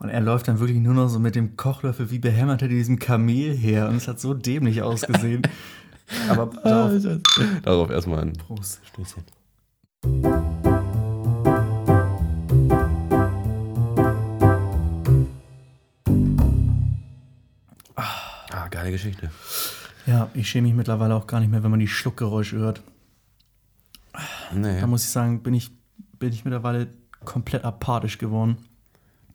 Und er läuft dann wirklich nur noch so mit dem Kochlöffel wie behämmert hinter diesem Kamel her. Und es hat so dämlich ausgesehen. Aber darauf, Darauf erstmal ein Prost. Stößchen. Ah, geile Geschichte. Ja, ich schäme mich mittlerweile auch gar nicht mehr, wenn man die Schluckgeräusche hört. Nee, Da muss ich sagen, bin ich, bin ich mittlerweile komplett apathisch geworden.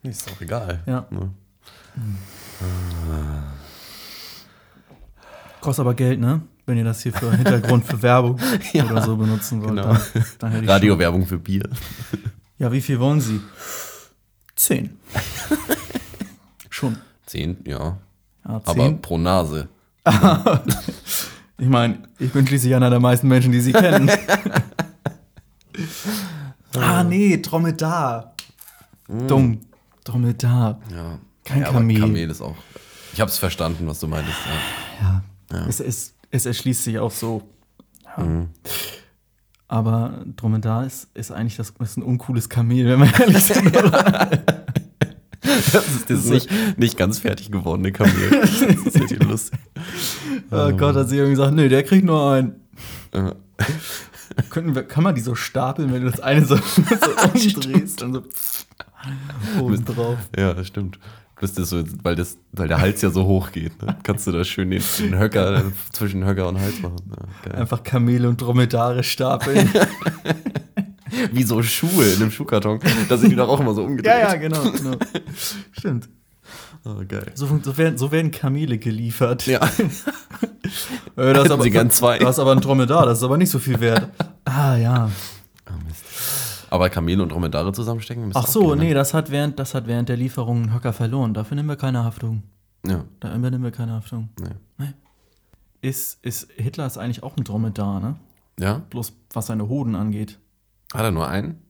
Ist auch egal. Ja. Ne? Kostet aber Geld, ne? Wenn ihr das hier für Hintergrund für Werbung Ja, oder so benutzen wollt. genau. Dann, dann Radiowerbung für Bier. Ja, wie viel wollen Sie? Zehn. Schon. Zehn, ja. Ja, Aber zehn. pro Nase. Ich meine, ich bin schließlich einer der meisten Menschen, die Sie kennen. ah, nee, Dromedar. Dumm. Dromedar. Ja. Kein ja, Kamel. Kamel ist auch. Ich hab's verstanden, was du meintest. Ja. Ja. Es, es, es erschließt sich auch so. Ja. Mhm. Aber Dromedar ist, ist eigentlich das, ist ein uncooles Kamel, wenn man ehrlich sind. Das ist das nicht, nicht ganz fertig gewordene Kamel. Das ist richtig lustig. oh Gott, hat sie irgendwie gesagt, nee, der kriegt nur einen. Ja. Könnten wir, kann man die so stapeln, wenn du das eine so, so umdrehst und so oben drauf. Ja, das stimmt. Das ist so, weil, das, weil der Hals ja so hoch geht. Ne? Kannst du da schön den, den Höcker zwischen Höcker und Hals machen. Ja. Einfach Kamele und Dromedare stapeln. Wie so Schuhe in einem Schuhkarton. Da sind die doch auch immer so umgedreht. ja, ja, genau, genau. Stimmt. Oh, geil. So, so, werden, so werden Kamele geliefert. Ja, Äh, das, ist aber, Sie gern zwei? das ist aber ein Dromedar, das ist aber nicht so viel wert. Ah, ja. Aber Kamele und Dromedare zusammenstecken? Ach so, gehen, nee, ne? das hat, während, das hat während der Lieferung einen Höcker verloren. Dafür nehmen wir keine Haftung. Ja, Da übernehmen wir keine Haftung. nee. Ist, ist Hitler ist eigentlich auch ein Dromedar, ne? Ja? Bloß was seine Hoden angeht. Hat er nur einen?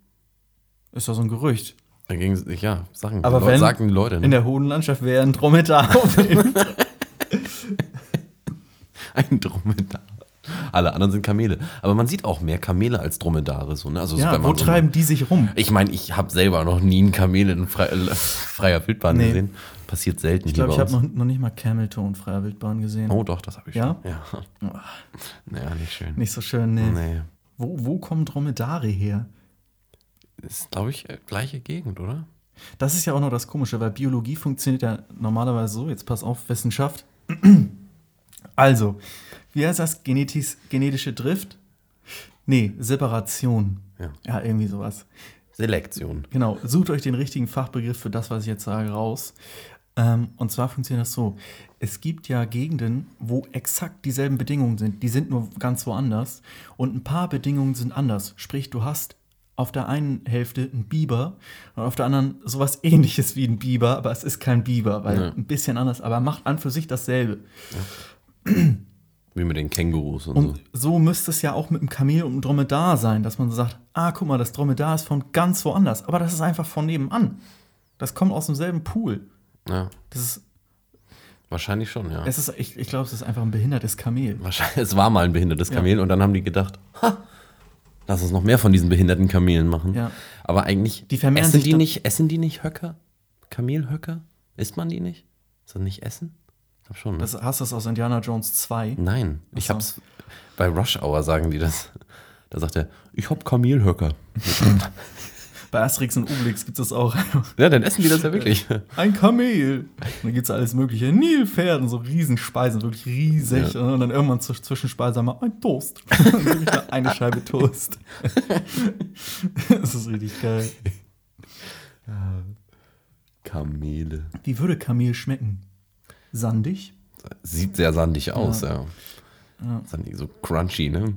Ist doch so ein Gerücht. Dagegen, ja, sagen, Aber Leute, wenn- sagen die Leute. In Ne? der Hodenlandschaft wäre ein Dromedar. Ein Dromedar. Alle anderen sind Kamele. Aber man sieht auch mehr Kamele als Dromedare. So, ne? also so, Ja, wo treiben die sich rum? Ich meine, ich habe selber noch nie einen Kamel in frei, äh, freier Wildbahn Nee. gesehen. Passiert selten Ich glaube, ich habe noch, noch nicht mal Cameltoe in freier Wildbahn gesehen. Oh, doch, das habe ich Ja? schon. Ja. Naja, nicht schön. Nicht so schön, nee. Nee. Wo, wo kommen Dromedare her? Ist, glaube ich, äh, gleiche Gegend, oder? Das ist ja auch noch das Komische, weil Biologie funktioniert ja normalerweise so. Jetzt pass auf, Wissenschaft. Also, wie heißt das? Genetis, genetische Drift? Nee, Separation. Ja. Ja, irgendwie sowas. Selektion. Genau, sucht euch den richtigen Fachbegriff für das, was ich jetzt sage, raus. Ähm, und zwar funktioniert das so. Es gibt ja Gegenden, wo exakt dieselben Bedingungen sind. Die sind nur ganz woanders. Und ein paar Bedingungen sind anders. Sprich, du hast auf der einen Hälfte einen Biber und auf der anderen sowas ähnliches wie ein Biber, aber es ist kein Biber, weil Ja. ein bisschen anders, aber macht an für sich dasselbe. Wie mit den Kängurus und, Und so. so müsste es ja auch mit dem Kamel und dem Dromedar sein, dass man so sagt, ah, guck mal, das Dromedar ist von ganz woanders, aber das ist einfach von nebenan. Das kommt aus demselben Pool. Ja, Das ist, wahrscheinlich schon, ja. es ist ich, ich glaube, es ist einfach ein behindertes Kamel. Wahrscheinlich, es war mal ein behindertes Ja. Kamel und dann haben die gedacht, ha, lass uns noch mehr von diesen behinderten Kamelen machen. Ja. Aber eigentlich Die vermehren essen sich die nicht, essen die nicht Höcker? Kamelhöcker? Isst man die nicht? Ist das nicht Essen? Ich glaube schon. Ne? Das, hast du das aus Indiana Jones 2? Nein, ich so. hab's bei Rush Hour sagen die das. Da sagt er, ich hab Kamelhöcker. Bei Asterix und Obelix gibt es auch ja, dann essen die das ja wirklich. ein Kamel. Und dann gibt es alles mögliche. Nilpferden, so Riesenspeisen, wirklich riesig. Ja. Und dann irgendwann zur Zwischenspeise mal ein Toast. eine Scheibe Toast. das ist richtig geil. Kamele. Wie würde Kamel schmecken? Sandig? Sieht sehr sandig aus, ja. Ja. Sandig, so crunchy, ne?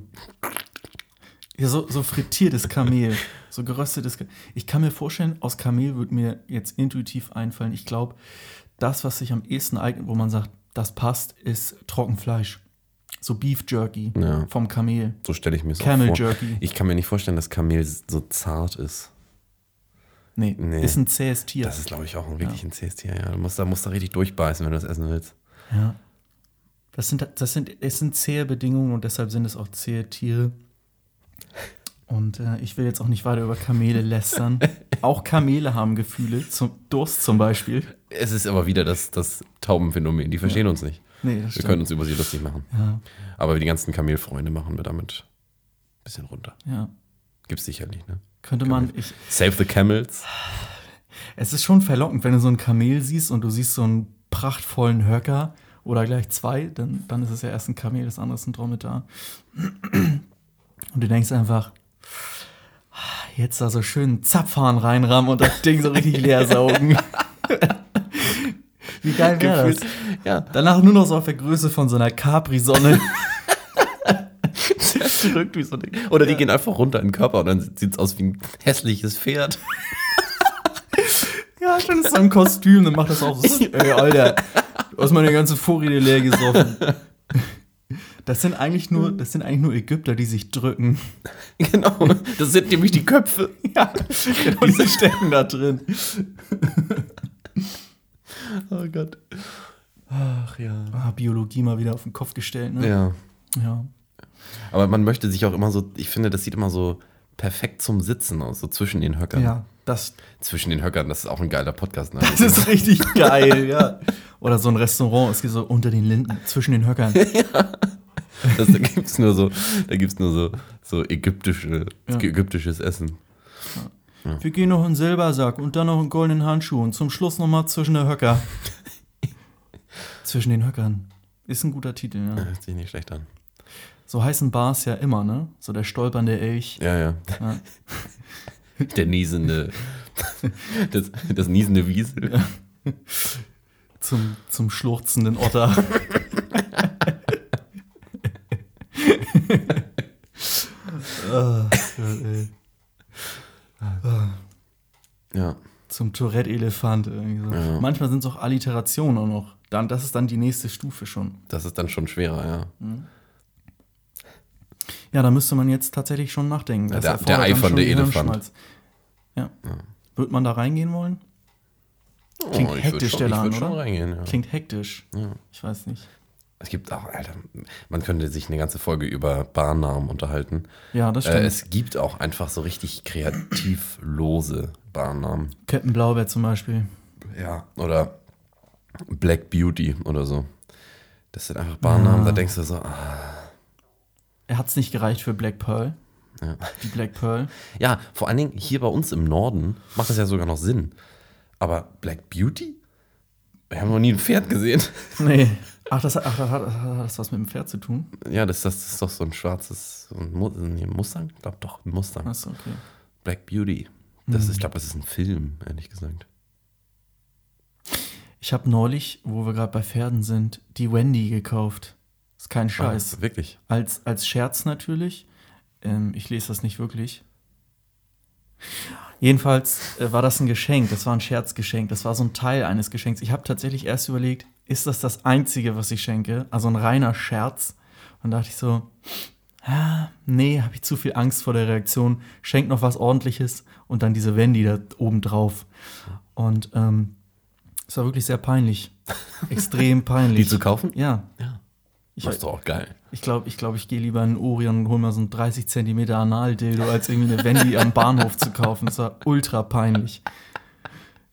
Ja, so, so frittiertes Kamel, so geröstetes Kamel. Ich kann mir vorstellen, aus Kamel würde mir jetzt intuitiv einfallen. Ich glaube, das, was sich am ehesten eignet, wo man sagt, das passt, ist Trockenfleisch. So Beef Jerky Ja. vom Kamel. So stelle ich mir es auch Camel vor. Jerky. Ich kann mir nicht vorstellen, dass Kamel so zart ist. Nee, Nee. ist ein zähes Tier. Das ist, glaube ich, auch ein wirklich ein zähes Tier. Ja, du musst da, musst da richtig durchbeißen, wenn du das essen willst. ja. Das sind, das sind, es sind zähe Bedingungen und deshalb sind es auch zähe Tiere. Und äh, ich will jetzt auch nicht weiter über Kamele lästern. auch Kamele haben Gefühle, zum Durst zum Beispiel. Es ist aber wieder das, das Taubenphänomen. Die verstehen uns nicht. Nee, das Wir stimmt. können uns über sie lustig machen. Ja, Aber die ganzen Kamelfreunde machen wir damit ein bisschen runter. ja. Gibt's sicherlich, ne? Könnte man, ich, Save the Camels. es ist schon verlockend, wenn du so ein Kamel siehst und du siehst so einen prachtvollen Höcker oder gleich zwei, dann, dann ist es ja erst ein Kamel, das andere ist ein Dromedar. Und du denkst einfach, jetzt da so schön Zapfhahn reinrammen und das Ding so richtig leer saugen. Wie geil wäre das? Ja, Danach nur noch so auf der Größe von so einer Capri-Sonne. verrückt wie so ein Ding. Oder die gehen einfach runter in den Körper und dann sieht's aus wie ein hässliches Pferd. Ja, schon ist so ein Kostüm, dann macht das auch so. Ey, Alter, du hast meine ganze Vorräte leer gesoffen. Das sind eigentlich nur, das sind eigentlich nur Ägypter, die sich drücken. genau. Das sind nämlich die Köpfe. Ja, genau, die stecken da drin. Oh Gott. Ach ja. Ah, Biologie mal wieder auf den Kopf gestellt, ne? Ja. Ja. Aber man möchte sich auch immer so, ich finde, das sieht immer so perfekt zum Sitzen aus, so zwischen den Höckern. Ja, das, Zwischen den Höckern, das ist auch ein geiler Podcast. Ne? das ist richtig geil, ja. Oder so ein Restaurant, es geht so unter den Linden, zwischen den Höckern. Das, da gibt's nur so, da gibt's nur so, so ägyptische, Ja. ägyptisches Essen. Wir gehen noch in Silbersack und dann noch in goldenen Handschuh und zum Schluss nochmal zwischen der Höcker. zwischen den Höckern. Ist ein guter Titel, ja. Hört sich nicht schlecht an. So heißen Bars ja immer, ne? So der stolpernde Elch. Ja, ja. Ja. Der niesende, das, das niesende Wiesel. Zum, zum schluchzenden Otter. Gott. Ja. Zum Tourette-Elefant. irgendwie so. Ja. Manchmal sind es auch Alliterationen auch noch. Dann, das ist dann die nächste Stufe schon. Das ist dann schon schwerer, ja. Ja, da müsste man jetzt tatsächlich schon nachdenken. Das der- der eifernde Elefant. Gehirnschmalz. Ja. Wird man da reingehen wollen? Klingt Oh, hektisch, der schon, ich Laden, oder? reingehen, ja. Klingt hektisch. Ja. Ich weiß nicht. Es gibt auch, Alter, man könnte sich eine ganze Folge über Barnamen unterhalten. Ja, das Äh, stimmt. es gibt auch einfach so richtig kreativlose Barnamen. Captain Blaubeer zum Beispiel. Ja. Oder Black Beauty oder so. Das sind einfach Barnamen, Ah. da denkst du so, ah. Er hat es nicht gereicht für Black Pearl. Ja. Die Black Pearl. Ja, vor allen Dingen hier bei uns im Norden macht das ja sogar noch Sinn. Aber Black Beauty? Wir haben noch nie ein Pferd gesehen. Nee. Ach, das hat, ach, das hat, das hat das was mit dem Pferd zu tun? Ja, das, das ist doch so ein schwarzes so ein Mu- nee, Mustang? Ich glaube doch, ein Mustang. Achso, okay. Black Beauty. Das Hm. ist, ich glaube, das ist ein Film, ehrlich gesagt. Ich habe neulich, wo wir gerade bei Pferden sind, die Wendy gekauft. Ist kein Scheiß. Ah, wirklich? Als, als Scherz natürlich. Ähm, ich lese das nicht wirklich. Jedenfalls äh, war das ein Geschenk. Das war ein Scherzgeschenk. Das war so ein Teil eines Geschenks. Ich habe tatsächlich erst überlegt, ist das das Einzige, was ich schenke? Also ein reiner Scherz. Und dachte ich so, ah, nee, habe ich zu viel Angst vor der Reaktion. Schenk noch was Ordentliches und dann diese Wendy da oben drauf. Und ähm, es war wirklich sehr peinlich. Extrem peinlich. Die zu kaufen? Ja. Ich, Das ist doch auch geil. ich glaube, ich, glaub, ich gehe lieber in Orion und hole mal so ein 30 Zentimeter Analdildo, als irgendwie eine Wendy am Bahnhof zu kaufen. Das war ultra peinlich.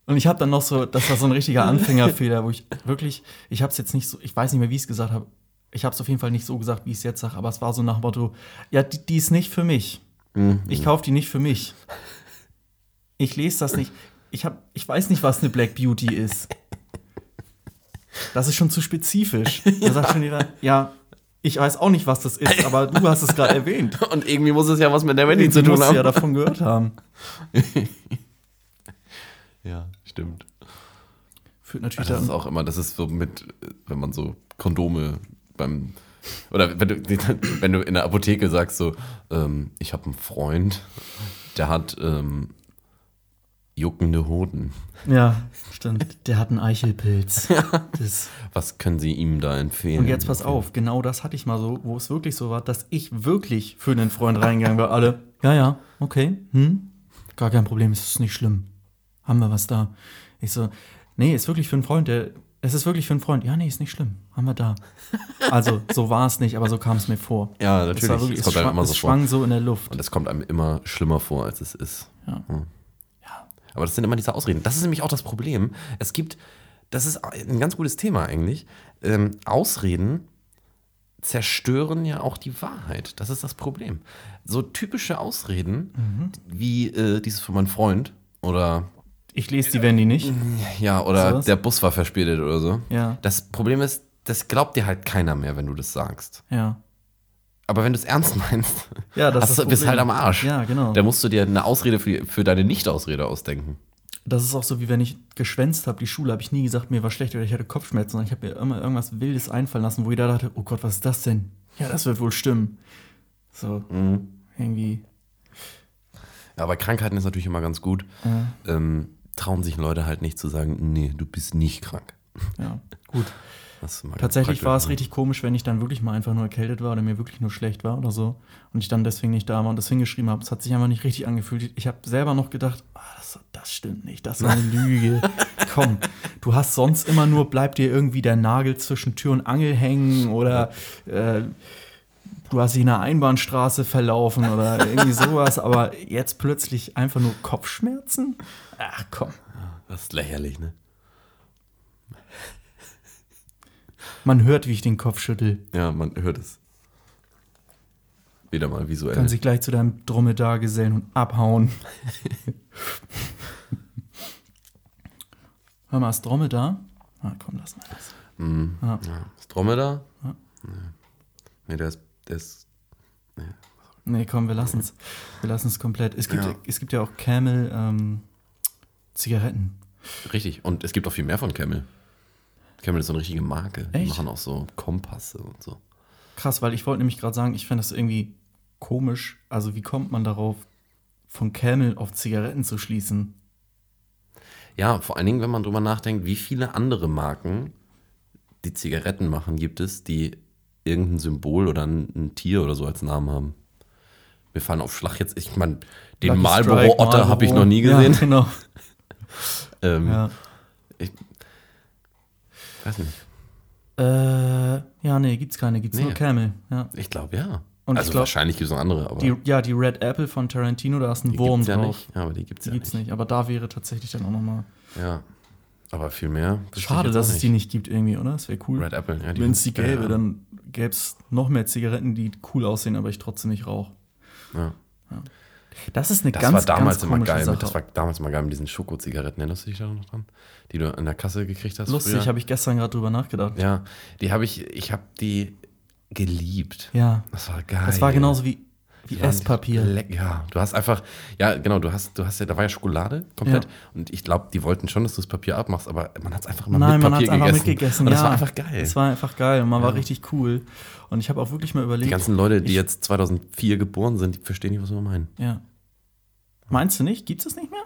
Und ich habe dann noch so, das war so ein richtiger Anfängerfehler, wo ich wirklich, ich habe es jetzt nicht so, ich weiß nicht mehr, wie ich es gesagt habe. Ich habe es auf jeden Fall nicht so gesagt, wie ich es jetzt sage, aber es war so nach dem Motto, ja, die, die ist nicht für mich. Mhm. Ich kaufe die nicht für mich. Ich lese das nicht. Ich, hab, ich weiß nicht, was eine Black Beauty ist. Das ist schon zu spezifisch. Da sagt schon jeder, ja, ich weiß auch nicht, was das ist, aber du hast es gerade erwähnt. Und irgendwie muss es ja was mit der Wendy zu Du tun haben. ja davon gehört haben. Ja, stimmt. Führt natürlich Das ist auch immer, das ist so mit, wenn man so Kondome beim, oder wenn du, wenn du in der Apotheke sagst so, ähm, ich habe einen Freund, der hat ähm, juckende Hoden. Ja, stimmt. Der hat einen Eichelpilz. Das, Was können Sie ihm da empfehlen? und jetzt pass auf, genau das hatte ich mal so, wo es wirklich so war, dass ich wirklich für einen Freund reingegangen war. Alle, ja, ja, okay, hm, gar kein Problem, es ist nicht schlimm. Haben wir was da? Ich so, Nee, ist wirklich für einen Freund, der. Es ist wirklich für einen Freund. Ja, nee, ist nicht schlimm. Haben wir da. Also, so war es nicht, aber so kam es mir vor. Ja, Es, natürlich. war wirklich, Es es, schwang, immer es so vor. schwang so in der Luft. Und es kommt einem immer schlimmer vor, als es ist. Ja. Hm. Aber das sind immer diese Ausreden. Das ist nämlich auch das Problem. Es gibt, das ist ein ganz gutes Thema eigentlich. Ähm, Ausreden zerstören ja auch die Wahrheit. Das ist das Problem. So typische Ausreden, Mhm. wie äh, dieses für meinen Freund oder Ich lese die Wendy nicht. ja, oder Sowas? der Bus war verspätet oder so. Ja. Das Problem ist, das glaubt dir halt keiner mehr, wenn du das sagst. Ja. Aber wenn du es ernst meinst, Ja, das hast das bist halt am Arsch. Ja, genau. Da musst du dir eine Ausrede für, für deine Nicht-Ausrede ausdenken. Das ist auch so, wie wenn ich geschwänzt habe, die Schule, habe ich nie gesagt, mir war schlecht oder ich hatte Kopfschmerzen, sondern ich habe mir immer irgendwas Wildes einfallen lassen, wo ich da dachte, oh Gott, was ist das denn? Ja, das wird wohl stimmen. So, Mhm. irgendwie. Ja, bei Krankheiten ist natürlich immer ganz gut. Ja, Ähm, trauen sich Leute halt nicht zu sagen, nee, du bist nicht krank. ja, gut. Das ist Tatsächlich war es ne? richtig komisch, wenn ich dann wirklich mal einfach nur erkältet war oder mir wirklich nur schlecht war oder so und ich dann deswegen nicht da war und das hingeschrieben habe. Es hat sich einfach nicht richtig angefühlt. Ich habe selber noch gedacht, ah, das, das stimmt nicht, das ist eine Lüge. Komm, du hast sonst immer nur, bleibt dir irgendwie der Nagel zwischen Tür und Angel hängen oder äh, du hast dich in einer Einbahnstraße verlaufen oder irgendwie sowas, aber jetzt plötzlich einfach nur Kopfschmerzen? Ach komm. Das ist lächerlich, ne? Man hört, wie ich den Kopf schüttel. Ja, man hört es. Wieder mal visuell. Kann sich gleich zu deinem Dromedar gesellen und abhauen. Hör mal, ist Dromedar? Ah, komm, lass mal das. Mhm. Ja. Ja. Ist Dromedar? Ja. Nee. nee, der ist, der ist. Nee, komm, wir lassen es. Wir lassen es komplett. Es gibt, Ja. es gibt ja auch Camel ähm, Zigaretten. Richtig. Und es gibt auch viel mehr von Camel. Camel ist so eine richtige Marke. Die Echt? machen auch so Kompasse und so. Krass, weil ich wollte nämlich gerade sagen, ich fände das irgendwie komisch. Also, wie kommt man darauf, von Camel auf Zigaretten zu schließen? Ja, vor allen Dingen, wenn man drüber nachdenkt, wie viele andere Marken, die Zigaretten machen, gibt es, die irgendein Symbol oder ein, ein Tier oder so als Namen haben. Wir fallen auf Schlag jetzt, ich meine, den Lucky Marlboro Strike, Otter habe ich noch nie gesehen. Ja, genau. Ähm, Ja. Weiß nicht. Äh, ja, nee, gibt's keine. Gibt's Nee. nur Camel. Ja. Ich glaube ja. Und also glaub- wahrscheinlich gibt es noch andere, aber Die, ja, die Red Apple von Tarantino, da ist ein die Wurm gibt's ja drauf. nicht. Ja, aber die gibt es Die ja gibt's nicht. nicht. Aber da wäre tatsächlich dann auch nochmal. Ja. Aber viel mehr. Schade, dass es die nicht gibt irgendwie, oder? Das wäre cool. Red Apple, ja. Wenn es die ja, gäbe, ja. dann gäbe es noch mehr Zigaretten, die cool aussehen, aber ich trotzdem nicht rauche. Ja. Das ist eine Das ganz, war damals ganz immer geil. Sache. Mit, das war damals immer geil mit diesen Schokozigaretten. Erinnerst du dich da noch dran? Die du an der Kasse gekriegt hast? Lustig, habe ich gestern gerade drüber nachgedacht. Ja, die habe ich, ich habe die geliebt. Ja. Das war geil. Das war genauso wie, wie Die Esspapier. leck- Ja, du hast einfach, ja, genau, du hast, du hast ja, da war ja Schokolade komplett. Ja. Und ich glaube, die wollten schon, dass du das Papier abmachst, aber man hat es einfach immer Nein, mit man hat Papier es einfach gegessen. mitgegessen. Und das ja. war einfach geil. Das war einfach geil und man war Ja. richtig cool. Und ich habe auch wirklich mal die überlegt. ganzen Leute, die ich- jetzt 2004 geboren sind, die verstehen nicht, was wir meinen. Ja. Meinst du nicht? Gibt es das nicht mehr?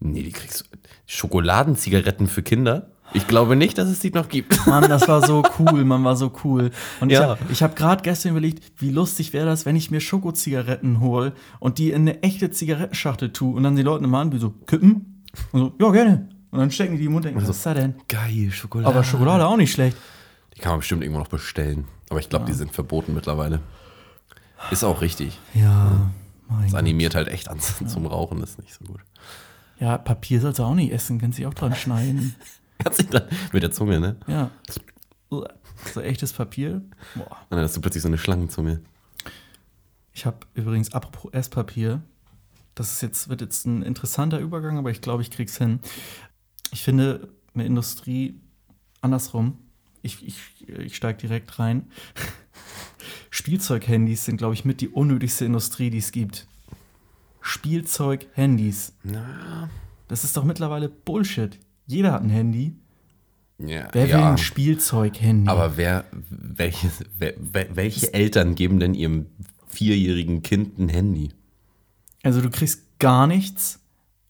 Nee, die kriegst du. Schokoladenzigaretten für Kinder? Ich glaube nicht, dass es die noch gibt. Mann, das war so cool, man war so cool. Und Ja. ich habe hab gerade gestern überlegt, wie lustig wäre das, wenn ich mir Schokozigaretten hole und die in eine echte Zigarettenschachtel tue und dann die Leute immer an, wie so, kippen? Und so, ja, gerne. Und dann stecken die die im Mund und denken, was ist das denn? Geil, Schokolade. Aber Schokolade auch nicht schlecht. Die kann man bestimmt irgendwo noch bestellen. Aber ich glaube, die sind verboten mittlerweile. Ist auch richtig. Ja, mein Das Gott. animiert halt echt an zum Rauchen, ist nicht so gut. Ja, Papier sollst du auch nicht essen, kannst dich auch dran schneiden. Mit der Zunge, ne? Ja. So echtes Papier. Boah. Und dann hast du plötzlich so eine Schlangenzunge. Ich habe übrigens, apropos Esspapier, das ist jetzt, wird jetzt ein interessanter Übergang, aber ich glaube, ich krieg's hin. Ich finde, eine Industrie andersrum, ich, ich, ich steige direkt rein. Spielzeughandys sind, glaube ich, mit die unnötigste Industrie, die es gibt. Spielzeughandys. Na, Das ist doch mittlerweile Bullshit. Jeder hat ein Handy. ja. Wer will ja. ein Spielzeughandy? Aber wer, welches, wer, welche Eltern geben denn ihrem vierjährigen Kind ein Handy? Also du kriegst gar nichts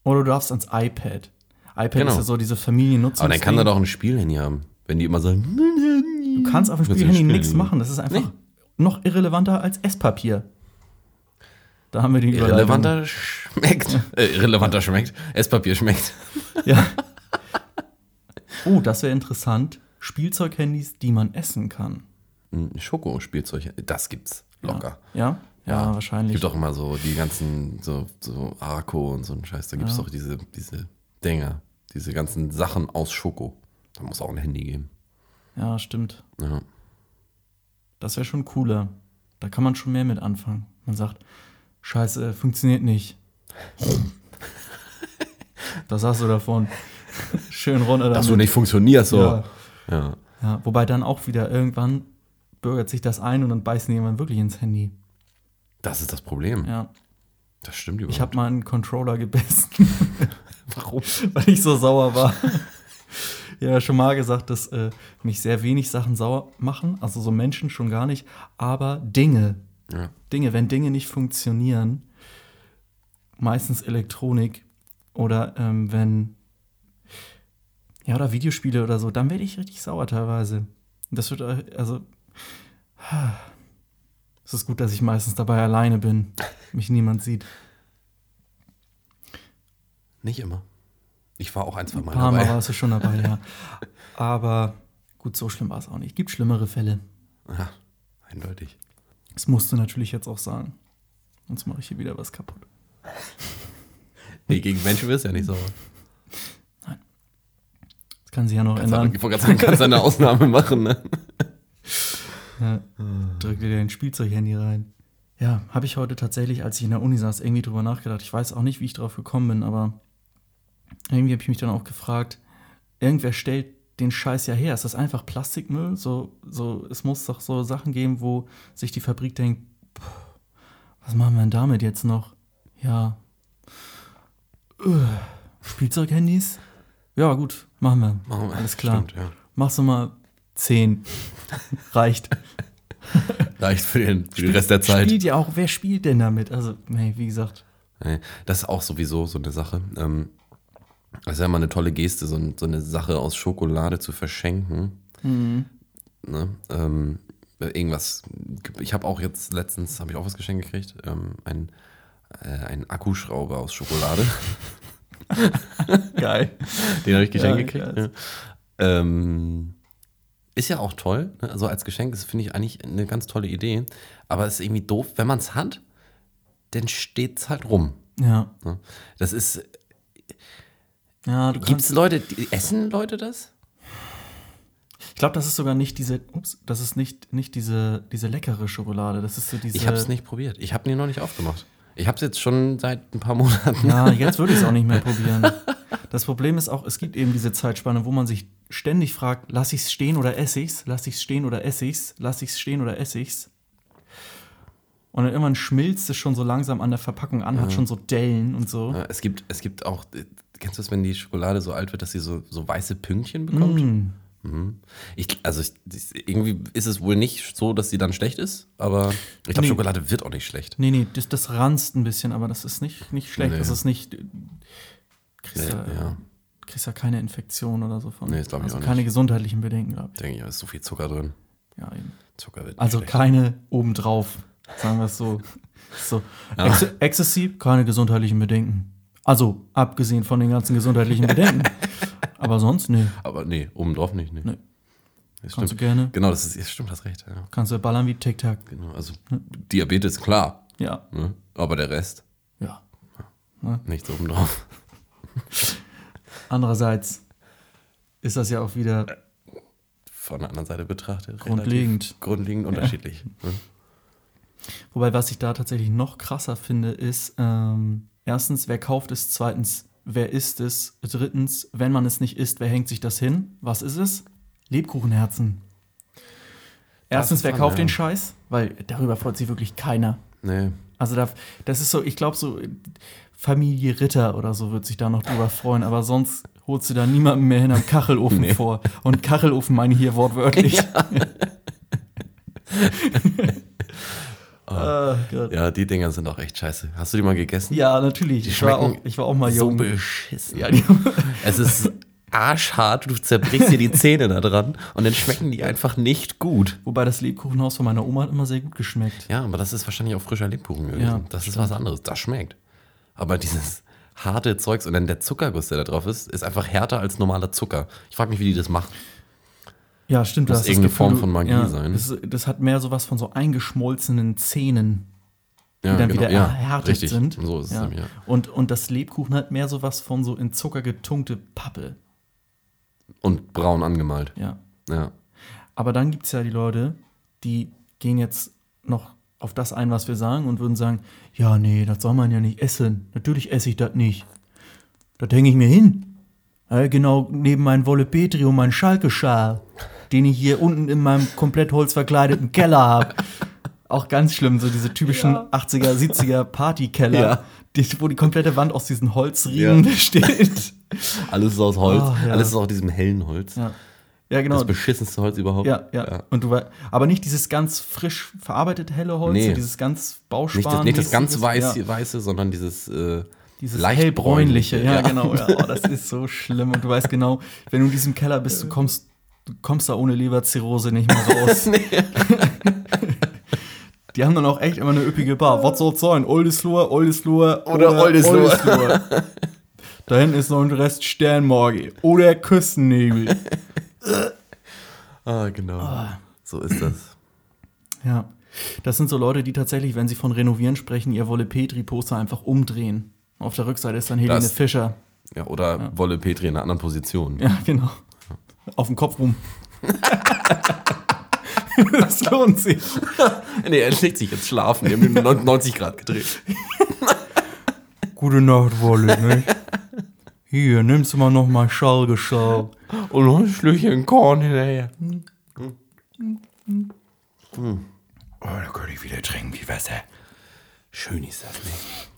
oder du darfst ans iPad. iPad Genau. ist ja so diese Familiennutzung. Aber dann kann er doch ein Spielhandy haben. Wenn die immer sagen. Du kannst auf dem Spielhandy nichts machen. Das ist einfach Nee. noch irrelevanter als Esspapier. Da haben wir die. Irrelevanter schmeckt. Äh, irrelevanter schmeckt. Esspapier schmeckt. Ja. Oh, das wäre interessant. Spielzeughandys, die man essen kann. Schokospielzeug, das gibt's locker. Ja? Ja, wahrscheinlich. Gibt auch immer so die ganzen, so, so Arco und so ein Scheiß. Da gibt es Ja. doch diese, diese Dinger, diese ganzen Sachen aus Schoko. Da muss auch ein Handy geben. Ja, stimmt. Ja. Das wäre schon cooler. Da kann man schon mehr mit anfangen. Man sagt, scheiße, funktioniert nicht. Das hast du davon. Schön runter damit. Dass du nicht funktionierst, so. Ja. Ja. Ja, wobei dann auch wieder irgendwann bürgert sich das ein und dann beißen jemand wirklich ins Handy. Das ist das Problem. Ja. Das stimmt überhaupt. Ich habe mal einen Controller gebissen, Warum? weil ich so sauer war. ja, schon mal gesagt, dass äh, mich sehr wenig Sachen sauer machen, also so Menschen schon gar nicht, aber Dinge, Ja. Dinge, wenn Dinge nicht funktionieren, meistens Elektronik oder ähm, wenn, ja, oder Videospiele oder so, dann werde ich richtig sauer teilweise. Das wird, also, es ist gut, dass ich meistens dabei alleine bin, mich niemand sieht. Nicht immer. Ich war auch ein, zwei Ein Mal paar Mal dabei. warst du schon dabei, ja. Aber gut, so schlimm war es auch nicht. Gibt schlimmere Fälle. Ja, eindeutig. Das musst du natürlich jetzt auch sagen. Sonst mache ich hier wieder was kaputt. Nee, gegen Menschen wirst du ja nicht sauer. Das kann sich ja noch Kannst ändern. du kannst du eine Ausnahme machen, ne? Ja, drück dir dein Spielzeughandy rein. Ja, habe ich heute tatsächlich, als ich in der Uni saß, irgendwie drüber nachgedacht. Ich weiß auch nicht, wie ich drauf gekommen bin, aber irgendwie habe ich mich dann auch gefragt, irgendwer stellt den Scheiß ja her. Ist das einfach Plastikmüll? So, so, es muss doch so Sachen geben, wo sich die Fabrik denkt, "Puh, was machen wir denn damit jetzt noch? Ja. Spielzeughandys? Ja, gut, machen wir. Machen wir. Alles klar. Stimmt, ja. Machst du mal 10. Reicht. Reicht für den, für den Rest der Zeit. Spielt ja auch, wer spielt denn damit? Also, nee, wie gesagt. Das ist auch sowieso so eine Sache. Ähm, das ist ja immer eine tolle Geste, so, ein, so eine Sache aus Schokolade zu verschenken. Ne? Ähm, irgendwas. Ich habe auch jetzt letztens, habe ich auch was geschenkt gekriegt. Ähm, ein, äh, ein Akkuschrauber aus Schokolade. Geil. Den habe ich geschenkt Ja, gekriegt. Ja. Ähm, ist ja auch toll. Ne? Also als Geschenk ist, finde ich eigentlich eine ganz tolle Idee. Aber es ist irgendwie doof, wenn man es hat, dann steht es halt rum. Ja. Ne? Das ist. Ja, Gibt es Leute, die, essen Leute das? ich glaube, das ist sogar nicht diese, ups, das ist nicht, nicht diese, diese leckere Schokolade. Das ist so diese. Ich habe es nicht probiert. Ich habe ihn noch nicht aufgemacht. Ich habe es jetzt schon seit ein paar Monaten. Ja, jetzt würde ich es auch nicht mehr probieren. Das Problem ist auch, es gibt eben diese Zeitspanne, wo man sich ständig fragt, lass ich es stehen oder esse ich's? Lass ich es stehen oder esse ich's? Lass ich es stehen oder esse ich's? Und dann irgendwann schmilzt es schon so langsam an der Verpackung an, hat schon so Dellen und so. Ja, Es gibt, es gibt auch, äh, kennst du das, wenn die Schokolade so alt wird, dass sie so, so weiße Pünktchen bekommt? Mm. Mhm. Ich, also ich, irgendwie ist es wohl nicht so, dass sie dann schlecht ist, aber ich glaube, Nee. Schokolade wird auch nicht schlecht. Nee, nee, das, das ranzt ein bisschen, aber das ist nicht, nicht schlecht. Nee. Das ist nicht. Kriegst, Nee, ja, ja, kriegst ja keine Infektion oder so von. Nee, das glaub ich also auch keine nicht. gesundheitlichen Bedenken, glaube ich. denke ich, da ist so viel Zucker drin. Ja, eben. Zucker wird Also schlecht. keine obendrauf, sagen wir es so. so. Ja. Ex Ecstasy, keine gesundheitlichen Bedenken. Also, abgesehen von den ganzen gesundheitlichen Bedenken. Aber sonst, nee. Aber nee, oben drauf nicht. Nee. Nee. Das Kannst du stimmt. gerne. Genau, das ist, das stimmt, hast recht. Ja. Kannst du ballern wie Tic-Tac. Genau, also Diabetes, klar. Ja. Ne? Aber der Rest, Ja. nichts oben drauf. Andererseits ist das ja auch wieder Von der anderen Seite betrachtet. Grundlegend. Grundlegend unterschiedlich. Ne? Wobei, was ich da tatsächlich noch krasser finde, ist, ähm, erstens, wer kauft es? Zweitens, wer isst es? Drittens, wenn man es nicht isst, wer hängt sich das hin? Was ist es? Lebkuchenherzen. Erstens, wer kauft ja. den Scheiß? Weil darüber freut sich wirklich keiner. Nee. Also da, das ist so, ich glaube so, Familie Ritter oder so wird sich da noch drüber freuen, aber sonst holst du da niemanden mehr hinterm Kachelofen Nee. vor. Und Kachelofen meine ich hier wortwörtlich. Gott. Ja, die Dinger sind auch echt scheiße. Hast du die mal gegessen? Ja, natürlich. Die ich, war auch, ich war auch mal so jung. beschissen. ja, Es ist arschhart, du zerbrichst dir die Zähne da dran und dann schmecken die einfach nicht gut. wobei das Lebkuchenhaus von meiner Oma hat immer sehr gut geschmeckt. Ja, aber das ist wahrscheinlich auch frischer Lebkuchen gewesen. Ja, das ist was anderes. Das schmeckt. Aber dieses harte Zeugs und dann der Zuckerguss, der da drauf ist, ist einfach härter als normaler Zucker. Ich frage mich, wie die das machen. Ja, stimmt. Muss du hast irgendeine das Form von Magie ja, sein. Das, das hat mehr sowas von so eingeschmolzenen Zähnen, die Ja, dann genau, wieder ja, erhärtet richtig. sind. So ist es nämlich, ja. Und, und das Lebkuchen hat mehr sowas von so in Zucker getunkte Pappe. Und braun angemalt. Ja. Ja. Aber dann gibt es ja die Leute, die gehen jetzt noch auf das ein, was wir sagen und würden sagen, ja, nee, das soll man ja nicht essen. Natürlich esse ich das nicht. Das hänge ich mir hin. Genau neben Petri und meinen Schalke-Schal, den ich hier unten in meinem komplett holzverkleideten Keller habe. Auch ganz schlimm, so diese typischen 80er, 70er Partykeller, Ja. die, wo die komplette Wand aus diesen Holzriemen Ja. besteht. Alles ist aus Holz. Oh, ja. Alles ist aus diesem hellen Holz. Ja, ja genau. Das beschissenste Holz überhaupt. Ja, ja. Und du wei- aber nicht dieses ganz frisch verarbeitete helle Holz, Nee. so dieses ganz Bauspan. Nicht das, nicht das ganz weiß, ja, weiße, sondern dieses, äh, dieses leicht hellbräunliche. bräunliche, Ja, ja. genau. Ja. Oh, das ist so schlimm. Und du weißt genau, wenn du in diesem Keller bist, du kommst, kommst da ohne Leberzirrhose nicht mehr raus. Die haben dann auch echt immer eine üppige Bar. Was soll's sein? Oldesloher, Oldesloher Oder Oldesloher. Oldesloher. Da hinten ist noch ein Rest Sternmorge oder Küstennebel. ah, genau. So ist das. Ja. Das sind so Leute, die tatsächlich, wenn sie von Renovieren sprechen, ihr Wolle Petri-Poster einfach umdrehen. Auf der Rückseite ist dann Helene Das- Fischer. Ja, oder Wolle Petri in einer anderen Position. Ja, genau. Auf dem Kopf rum. das lohnt sich. Nee, er legt sich jetzt schlafen. Die haben ihn 90 Grad gedreht. Gute Nacht, Wolle, ne? Hier, nimmst du mal noch mal Schallgeschau. Und noch ein Schlückchen Korn hinterher. Oh, da könnte ich wieder trinken wie Wasser. Schön ist das nicht.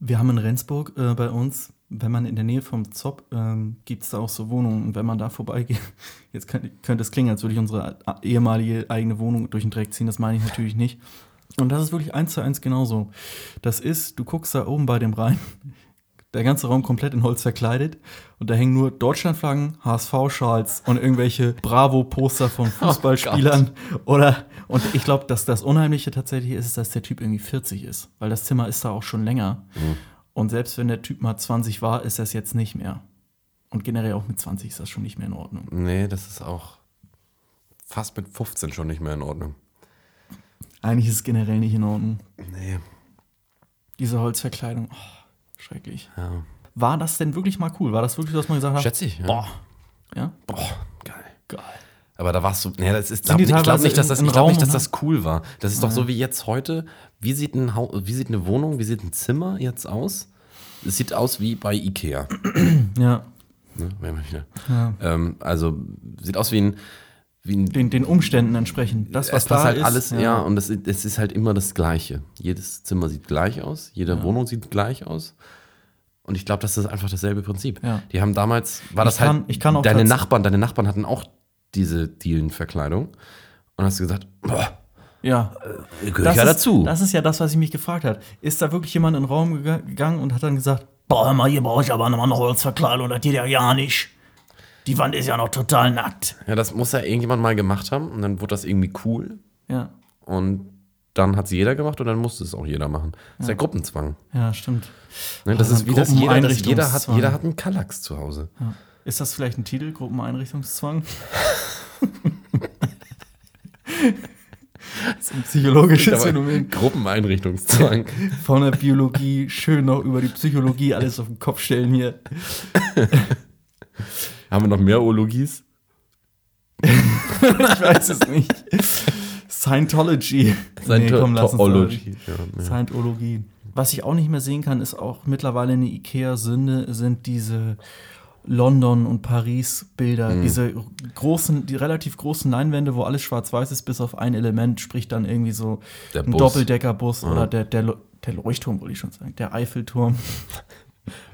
Wir haben in Rendsburg äh, bei uns, wenn man in der Nähe vom Zopp, ähm, gibt es da auch so Wohnungen. Und wenn man da vorbeigeht, jetzt könnte, könnte es klingen, als würde ich unsere ehemalige eigene Wohnung durch den Dreck ziehen. Das meine ich natürlich nicht. Und das ist wirklich eins zu eins genauso. Das ist, du guckst da oben bei dem Rhein, der ganze Raum komplett in Holz verkleidet und da hängen nur Deutschlandflaggen, HSV-Schals und irgendwelche Bravo-Poster von Fußballspielern. Oder, und ich glaube, dass das Unheimliche tatsächlich ist, dass der Typ irgendwie 40 ist, weil das Zimmer ist da auch schon länger. Und selbst wenn der Typ mal 20 war, ist das jetzt nicht mehr. Und generell auch mit 20 ist das schon nicht mehr in Ordnung. Nee, das ist auch fast mit 15 schon nicht mehr in Ordnung. Eigentlich ist es generell nicht in Ordnung. Nee. Diese Holzverkleidung, oh, schrecklich. Ja. War das denn wirklich mal cool? War das wirklich, was man gesagt hat? Schätze ich. Ja. Boah. Ja? Boah, geil. Geil. Aber da warst du. Nee, das ist, glaub, ich glaube nicht, dass das, ich glaub nicht, dass das cool war. Das ist doch so wie jetzt heute. Wie sieht, ein wie sieht eine Wohnung, wie sieht ein Zimmer jetzt aus? Es sieht aus wie bei Ikea. Ja. Ne? Wieder- Ähm, also sieht aus wie ein, wie ein Den, den Umständen entsprechend. Das, was es passt da halt ist. alles, ja, und es, es ist halt immer das Gleiche. Jedes Zimmer sieht gleich aus, jede Wohnung sieht gleich aus. Und ich glaube, das ist einfach dasselbe Prinzip. Ja. Die haben damals, war das Ich kann- halt, ich kann auch deine Nachbarn, deine Nachbarn hatten auch diese Dielenverkleidung. Und hast du gesagt, boah, Ja. gehöre ich ja ist, dazu. Das ist ja das, was ich mich gefragt habe. Ist da wirklich jemand in den Raum gega- gegangen und hat dann gesagt, boah, mal, hier brauche ich aber nochmal eine Holzverkleidung, das geht ja gar nicht. Die Wand ist ja noch total nackt. ja, das muss ja irgendjemand mal gemacht haben. Und dann wurde das irgendwie cool. Ja, Und dann hat es jeder gemacht und dann musste es auch jeder machen. Das ist ja Gruppenzwang. ja, stimmt. Ne? Das ist wie das jeder, das jeder, hat, jeder hat einen Kallax zu Hause. Ja. Ist das vielleicht ein Titel, Gruppeneinrichtungszwang? das ist ein psychologisches Phänomen. Gruppeneinrichtungszwang. Von der Biologie schön noch über die Psychologie alles auf den Kopf stellen hier. Haben wir noch mehr Ologies? Ich weiß es nicht. Scientology. Scientology. Ja, ja. Scientologie. Was ich auch nicht mehr sehen kann, ist auch mittlerweile eine Ikea-Sünde, sind diese London- und Paris-Bilder. Mhm. Diese großen, die relativ großen Leinwände, wo alles schwarz-weiß ist, bis auf ein Element, sprich dann irgendwie so Der ein Bus. Doppeldeckerbus oder der, der, der Leuchtturm, wollte ich schon sagen, der Eiffelturm.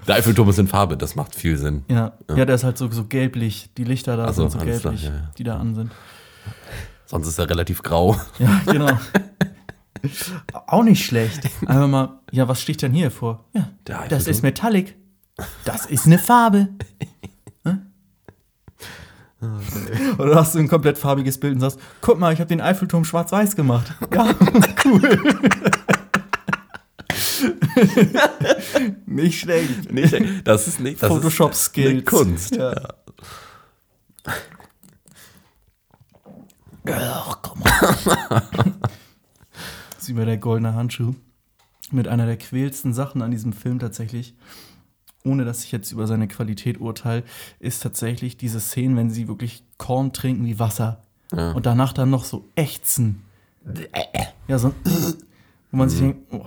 Der Eiffelturm ist in Farbe, das macht viel Sinn. Ja, ja. der ist halt so, so gelblich. Die Lichter da Ach so, sind so alles klar, gelblich, ja, ja. die da an sind. Sonst ist er relativ grau. Ja, genau. Auch nicht schlecht. Einfach mal, ja, was sticht denn hier hervor? Ja, Der das ist Metallic. Das ist eine Farbe. Hm? Oder hast du ein komplett farbiges Bild und sagst, guck mal, ich habe den Eiffelturm schwarz-weiß gemacht. Ja, cool. Nicht schlecht. Nicht, das ist nicht das Photoshop-Skills. Eine Kunst. Ja. Ja. Ach, komm on. Das ist über der goldene Handschuh. Mit einer der quälsten Sachen an diesem Film tatsächlich, ohne dass ich jetzt über seine Qualität urteile, ist tatsächlich diese Szene, wenn sie wirklich Korn trinken wie Wasser. Ja. Und danach dann noch so ächzen. Ja, so ein wo man sich denkt, oh,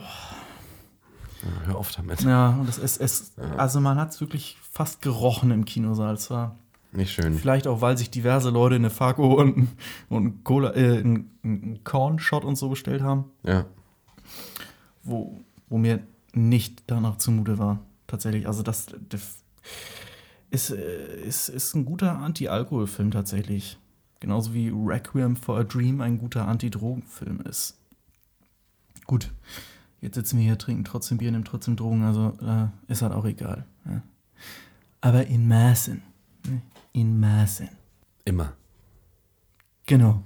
Hör auf damit. ja, und das ist, es, also man hat es wirklich fast gerochen im Kinosaal. Es war Nicht schön. Vielleicht auch, weil sich diverse Leute eine Fargo und, ein- und Cola, äh, einen, einen Corn-Shot und so bestellt haben, Ja. wo, wo mir nicht danach zumute war. Tatsächlich. Also, das, das ist, äh, ist, ist ein guter Anti-Alkohol-Film tatsächlich. Genauso wie Requiem for a Dream ein guter Anti-Drogen-Film ist. Gut. Jetzt sitzen wir hier, trinken trotzdem Bier, nehmen trotzdem Drogen, also äh, ist halt auch egal. Ja. Aber in Maßen. ne? In Maßen. Immer. Genau.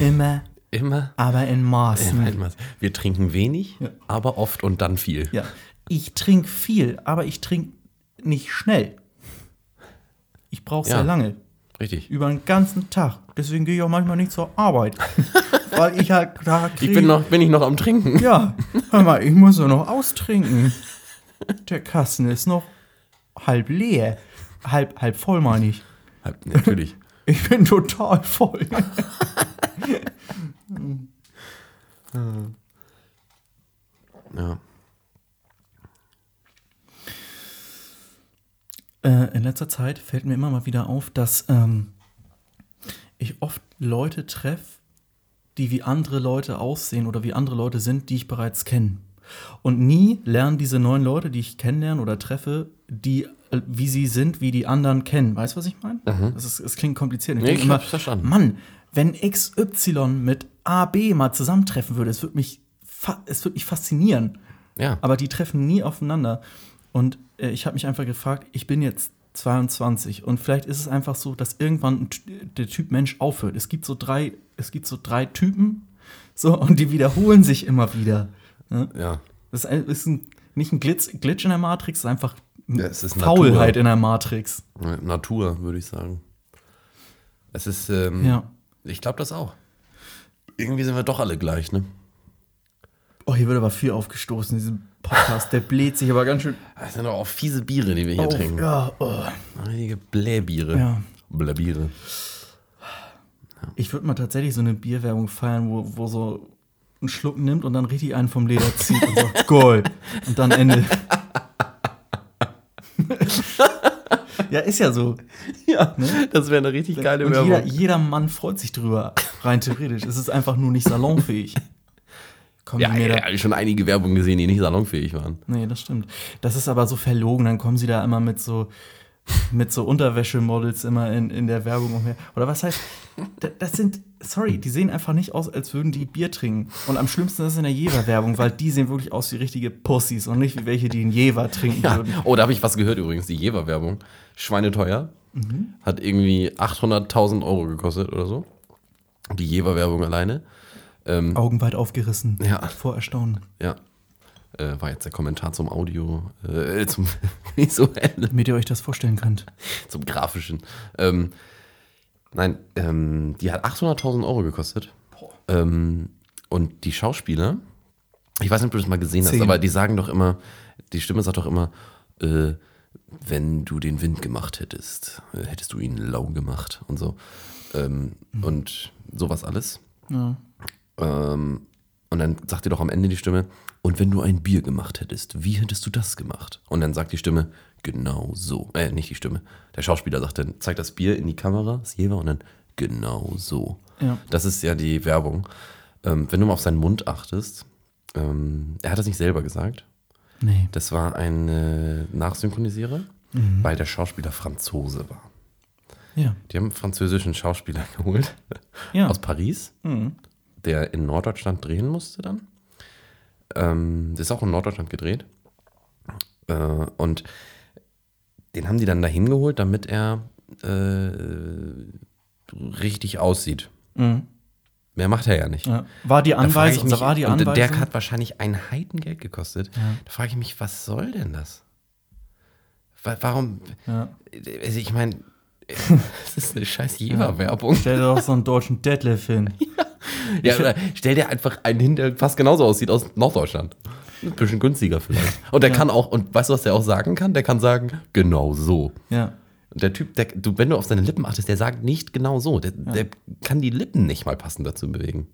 Immer, Immer. aber in Maßen. Immer, immer. Wir trinken wenig, Ja. aber oft und dann viel. Ja. Ich trinke viel, aber ich trinke nicht schnell. Ich brauche Ja. sehr lange. Richtig. Über den ganzen Tag. Deswegen gehe ich auch manchmal nicht zur Arbeit. Weil ich halt da krieg, Ich bin noch, bin ich noch am Trinken. Ja, hör mal, ich muss ja noch austrinken. Der Kasten ist noch halb leer. Halb, halb voll, meine ich. Halt, Natürlich. Ich bin total voll. Ja. Äh, in letzter Zeit fällt mir immer mal wieder auf, dass ähm, ich oft Leute treffe, die wie andere Leute aussehen oder wie andere Leute sind, die ich bereits kenne. Und nie lernen diese neuen Leute, die ich kennenlerne oder treffe, die, äh, wie sie sind, wie die anderen kennen. Weißt du, was ich meine? Das, ist- es klingt kompliziert. Ich Nee, ich hab's verstanden. Mann, wenn XY mit AB mal zusammentreffen würde, es würde mich, es würde mich faszinieren. Ja. Aber die treffen nie aufeinander. Und äh, ich habe mich einfach gefragt, ich bin jetzt 22 und vielleicht ist es einfach so, dass irgendwann der Typ Mensch aufhört. Es gibt so drei, es gibt so drei Typen, so und die wiederholen sich immer wieder. Ne? ja. Das ist ein, nicht ein Glitz, Glitch in der Matrix, es ist einfach Ja, es ist Faulheit Natur. in der Matrix. Natur, würde ich sagen. Es ist, ähm, Ja. Ich glaube das auch. Irgendwie sind wir doch alle gleich, ne? Oh, hier wird aber viel aufgestoßen, in diesem Podcast. Der bläht sich aber ganz schön Das sind doch auch fiese Biere, die wir hier auf. trinken. Ja, oh. Richtige Blähbiere. Ja. Blähbiere. Ich würde mal tatsächlich so eine Bierwerbung feiern, wo, wo so einen Schluck nimmt und dann richtig einen vom Leder zieht und sagt, Gold. Und dann Ende. Ja, ist ja so. Ja, das wäre eine richtig geile und Werbung. jeder, jeder Mann freut sich drüber, rein theoretisch. Es ist einfach nur nicht salonfähig. Kommen ja, ja, ich schon einige Werbungen gesehen, die nicht salonfähig waren. Nee, das stimmt. Das ist aber so verlogen. Dann kommen sie da immer mit so, mit so Unterwäschemodels immer in, in der Werbung umher. Oder was heißt, da- das sind, sorry, die sehen einfach nicht aus, als würden die Bier trinken. Und am schlimmsten ist es in der Jever-Werbung, weil die sehen wirklich aus wie richtige Pussys und nicht wie welche, die einen Jever trinken Ja. würden. Oh, da habe ich was gehört übrigens, die Jever-Werbung. Schweineteuer. Mhm. Hat irgendwie 800.000 Euro gekostet oder so. Die Jever-Werbung alleine. Ähm, Augen weit aufgerissen. Ja. Vor Erstaunen. Ja. Äh, war jetzt der Kommentar zum Audio, äh, zum visuellen, Damit ihr euch das vorstellen könnt. zum grafischen. Ähm, nein, ähm, die hat 800.000 Euro gekostet. Ähm, und die Schauspieler, ich weiß nicht, ob du das mal gesehen hast, Zehn. aber die sagen doch immer, die Stimme sagt doch immer, äh, wenn du den Wind gemacht hättest, äh, hättest du ihn lau gemacht und so. Ähm, Und sowas alles. Ja. Ähm, und dann sagt dir doch am Ende die Stimme, und wenn du ein Bier gemacht hättest, wie hättest du das gemacht? Und dann sagt die Stimme, genau so. Äh, nicht die Stimme. Der Schauspieler sagt dann, zeigt das Bier in die Kamera, das Jever, und dann, genau so. Ja. Das ist ja die Werbung. Ähm, wenn du mal auf seinen Mund achtest, ähm, er hat das nicht selber gesagt. Nee. Das war ein Nachsynchronisierer, weil der Schauspieler Franzose war. Ja. Die haben einen französischen Schauspieler geholt Ja. aus Paris Mhm. der in Norddeutschland drehen musste dann. Ähm, das ist auch in Norddeutschland gedreht. Äh, und den haben die dann dahin geholt, damit er äh, richtig aussieht. Mhm. Mehr macht er ja nicht. Ja. War die Da Anweisung, ich mich, war die und Anweisung. der hat wahrscheinlich ein Heidengeld gekostet. Da frage ich mich, was soll denn das? Wa- Warum? Ja. Also ich meine, das ist eine scheiß Jever-Werbung. Stell dir doch so einen deutschen Deadlift hin. Ja, oder stell dir einfach einen hin, der fast genauso aussieht aus Norddeutschland. Ein bisschen günstiger vielleicht. Und der kann auch, und weißt du, was der auch sagen kann? Der kann sagen, genau so. Ja. Und der Typ, der, du, wenn du auf seine Lippen achtest, der sagt nicht genau so. Der, der kann die Lippen nicht mal passend dazu bewegen.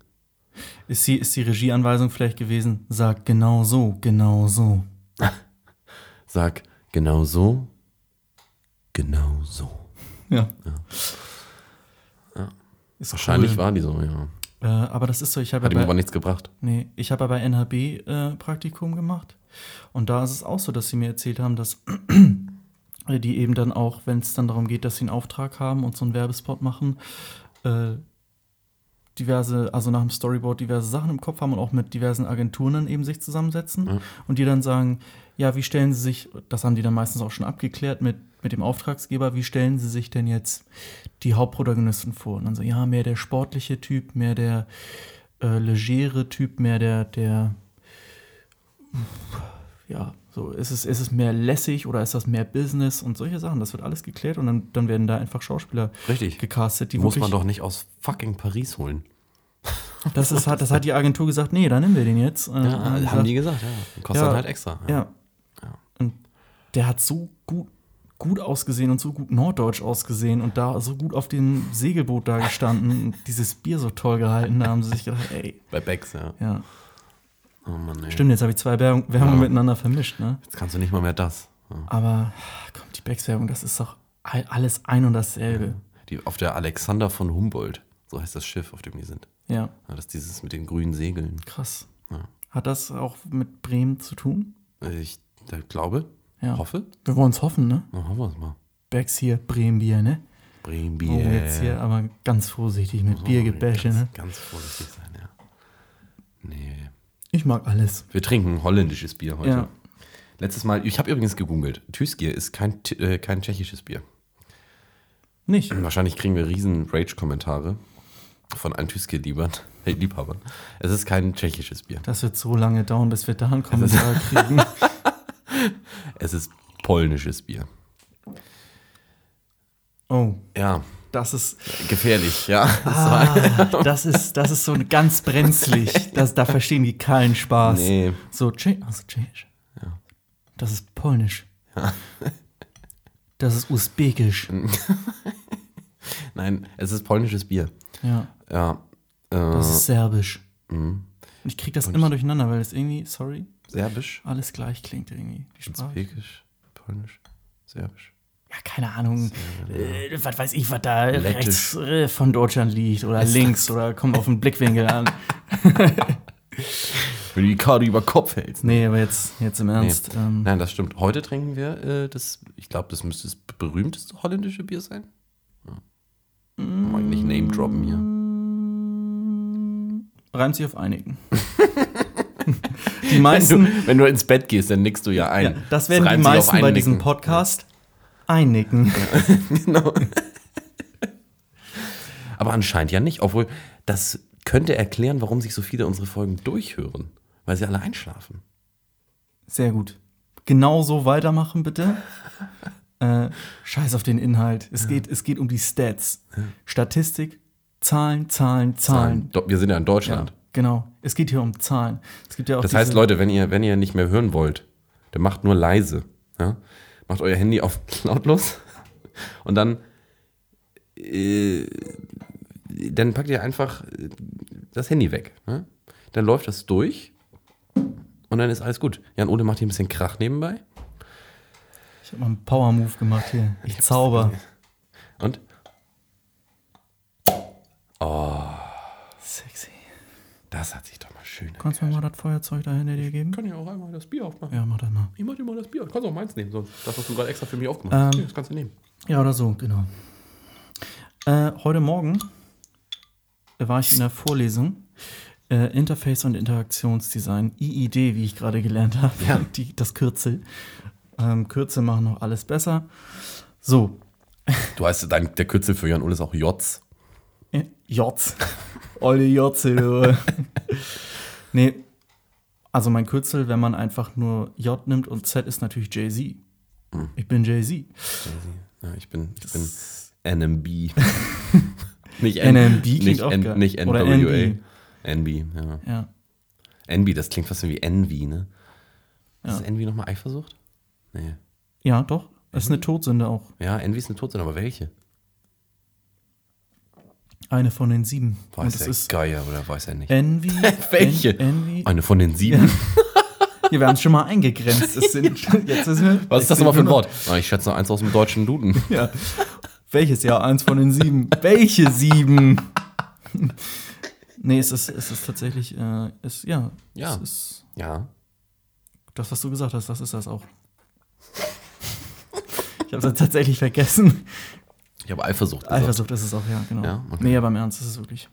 Ist die, ist die Regieanweisung vielleicht gewesen, sag genau so, genau so. Sag, genau so, genau so. Ja. Ist Wahrscheinlich cool. war die so, ja. Äh, aber das ist so, ich habe Hat ihm ja aber nichts gebracht. nee, ich habe ja bei NHB äh, Praktikum gemacht. Und da ist es auch so, dass sie mir erzählt haben, dass die eben dann auch, wenn es dann darum geht, dass sie einen Auftrag haben und so einen Werbespot machen, äh, diverse, also nach dem Storyboard diverse Sachen im Kopf haben und auch mit diversen Agenturen dann eben sich zusammensetzen Ja. und die dann sagen, ja, wie stellen sie sich, das haben die dann meistens auch schon abgeklärt mit, mit dem Auftragsgeber, wie stellen sie sich denn jetzt die Hauptprotagonisten vor? Und dann so, ja, mehr der sportliche Typ, mehr der äh, legere Typ, mehr der, der ja, so, ist es, ist es mehr lässig oder ist das mehr Business und solche Sachen, das wird alles geklärt und dann, dann werden da einfach Schauspieler Richtig. gecastet, die muss man doch nicht aus fucking Paris holen. das, ist, hat, das hat die Agentur gesagt, nee, dann nehmen wir den jetzt. Äh, Ja, und haben gesagt, die gesagt, ja. Kostet Ja, halt extra. Ja. Und der hat so gut, gut ausgesehen und so gut norddeutsch ausgesehen und da so gut auf dem Segelboot da gestanden und dieses Bier so toll gehalten. Da haben sie sich gedacht, ey, Bei Becks, ja. ja. Oh Mann, ey. Stimmt, jetzt habe ich zwei Werbung, Werbungen Ja. miteinander vermischt, ne? Jetzt kannst du nicht mal mehr das. Ja. Aber komm, die Becks-Werbung, das ist doch all- alles ein und dasselbe. Die, auf der Alexander von Humboldt, so heißt das Schiff, auf dem die sind. Ja, Ja, das ist dieses mit den grünen Segeln. krass. Hat das auch mit Bremen zu tun? Ich glaube, Ja. hoffe. Wir wollen es hoffen, ne? Na, hoffen wir es mal. Becks hier, Bremen-Bier, ne? Bremenbier. Oh, jetzt hier aber ganz vorsichtig mit Oh, Biergebäsche, ne? Ganz vorsichtig sein, ja. Nee. Ich mag alles. Wir trinken holländisches Bier heute. Ja. Letztes Mal, ich habe übrigens gegoogelt. Tüskier ist kein, äh, kein tschechisches Bier. Nicht. Wahrscheinlich kriegen wir riesen Rage-Kommentare von allen Tüskier-Liebhabern. Liebhabern. Es ist kein tschechisches Bier. Das wird so lange dauern, bis wir da einen Kommentar kriegen. Es ist polnisches Bier. Oh, Ja, das ist, gefährlich, ja. ah, das ist, das ist so ganz brenzlig. Das, da verstehen die keinen Spaß. Nee. So, Tsche also Tschechisch. Das ist polnisch. Das ist usbekisch. Nein, es ist polnisches Bier. Ja, Ja. Äh, das ist serbisch. mhm. Ich krieg das immer durcheinander, weil es irgendwie, sorry, Serbisch, alles gleich klingt irgendwie. Die Sprache. Usbekisch, Polnisch, Serbisch. Ja, keine Ahnung. Äh, was weiß ich, was da Lettisch. rechts äh, von Deutschland liegt oder links oder kommt auf den Blickwinkel an. Wenn du die Karte über Kopf hältst. Nee, aber jetzt, jetzt im Ernst. Ähm, Nein, das stimmt. Heute trinken wir äh, das, ich glaube, das müsste das berühmteste holländische Bier sein. Ja. Mag nicht Name droppen hier. reimt sich auf einigen. die Wenn meisten, du, wenn du ins Bett gehst, dann nickst du ja ein. ja, das werden die sich auf meisten bei diesem Podcast einnicken. Genau. Aber anscheinend ja nicht, obwohl das könnte erklären, warum sich so viele unsere Folgen durchhören, weil sie alle einschlafen. Sehr gut. Genau so weitermachen, bitte. Äh, scheiß auf den Inhalt. Es, geht, es geht um die Stats. Statistik, Zahlen, Zahlen, Zahlen. Do- Wir sind ja in Ja, Deutschland. genau. Es geht hier um Zahlen. Es gibt ja auch Das heißt, Leute, wenn ihr, wenn ihr nicht mehr hören wollt, dann macht nur leise. Ja? Macht euer Handy auf lautlos und dann, äh, dann packt ihr einfach äh, das Handy weg. Ja? Dann läuft das durch und dann ist alles gut. Jan Ole macht hier ein bisschen Krach nebenbei. Ich habe mal einen Power-Move gemacht hier. Ich zauber. Und Sexy. das hat sich doch schön. Kannst du mir mal das Feuerzeug da hinter dir geben? kann ja auch einmal das Bier aufmachen. Ja, mach das mal. Ich mach dir mal das Bier. Du kannst auch meins nehmen, sonst das, was du gerade extra für mich aufgemacht Ähm, hast. Nee, das kannst du nehmen. Ja, oder so, genau. Äh, heute Morgen war ich in der Vorlesung äh, Interface und Interaktionsdesign, IID, wie ich gerade gelernt habe, Ja. Die, das Kürzel. Ähm, Kürzel machen noch alles besser. So, Du heißt, dein, der Kürzel für Jan ist auch Jotz. äh, Jotz. Olle Jotze, du. Nee, also mein Kürzel, wenn man einfach nur J nimmt und Z ist natürlich Jay-Z. Hm. Ich bin Jay-Z. Ja, ich bin, ich bin NMB. nicht NMB klingt nicht, auch N, geil. nicht Oder NWA. NB, ja. Ja. NB, das klingt fast wie Envy, ne? Ja. Ist Envy nochmal Eifersucht? Nee. ja, doch. Das ist eine Todsünde auch. Ja, Envy ist eine Todsünde, aber welche? Eine von den sieben. und Weiß es der ist Geier oder weiß er nicht? Envy. Welche? En Envy. Eine von den sieben? Hier, wir haben es schon mal eingegrenzt. Sind, mir, Was ist das nochmal für ein Wort? Ah, ich schätze noch eins aus dem deutschen Duden. Ja. Welches Jahr? Eins von den sieben. Welche sieben? nee, es ist, es ist tatsächlich, äh, es, ja, Ja. es ist Ja. das, was du gesagt hast, das ist das auch. Ich habe es tatsächlich vergessen. Ich habe Eifersucht gesagt. Eifersucht ist es auch, ja, genau. Ja, okay. Nee, aber im Ernst ist es wirklich.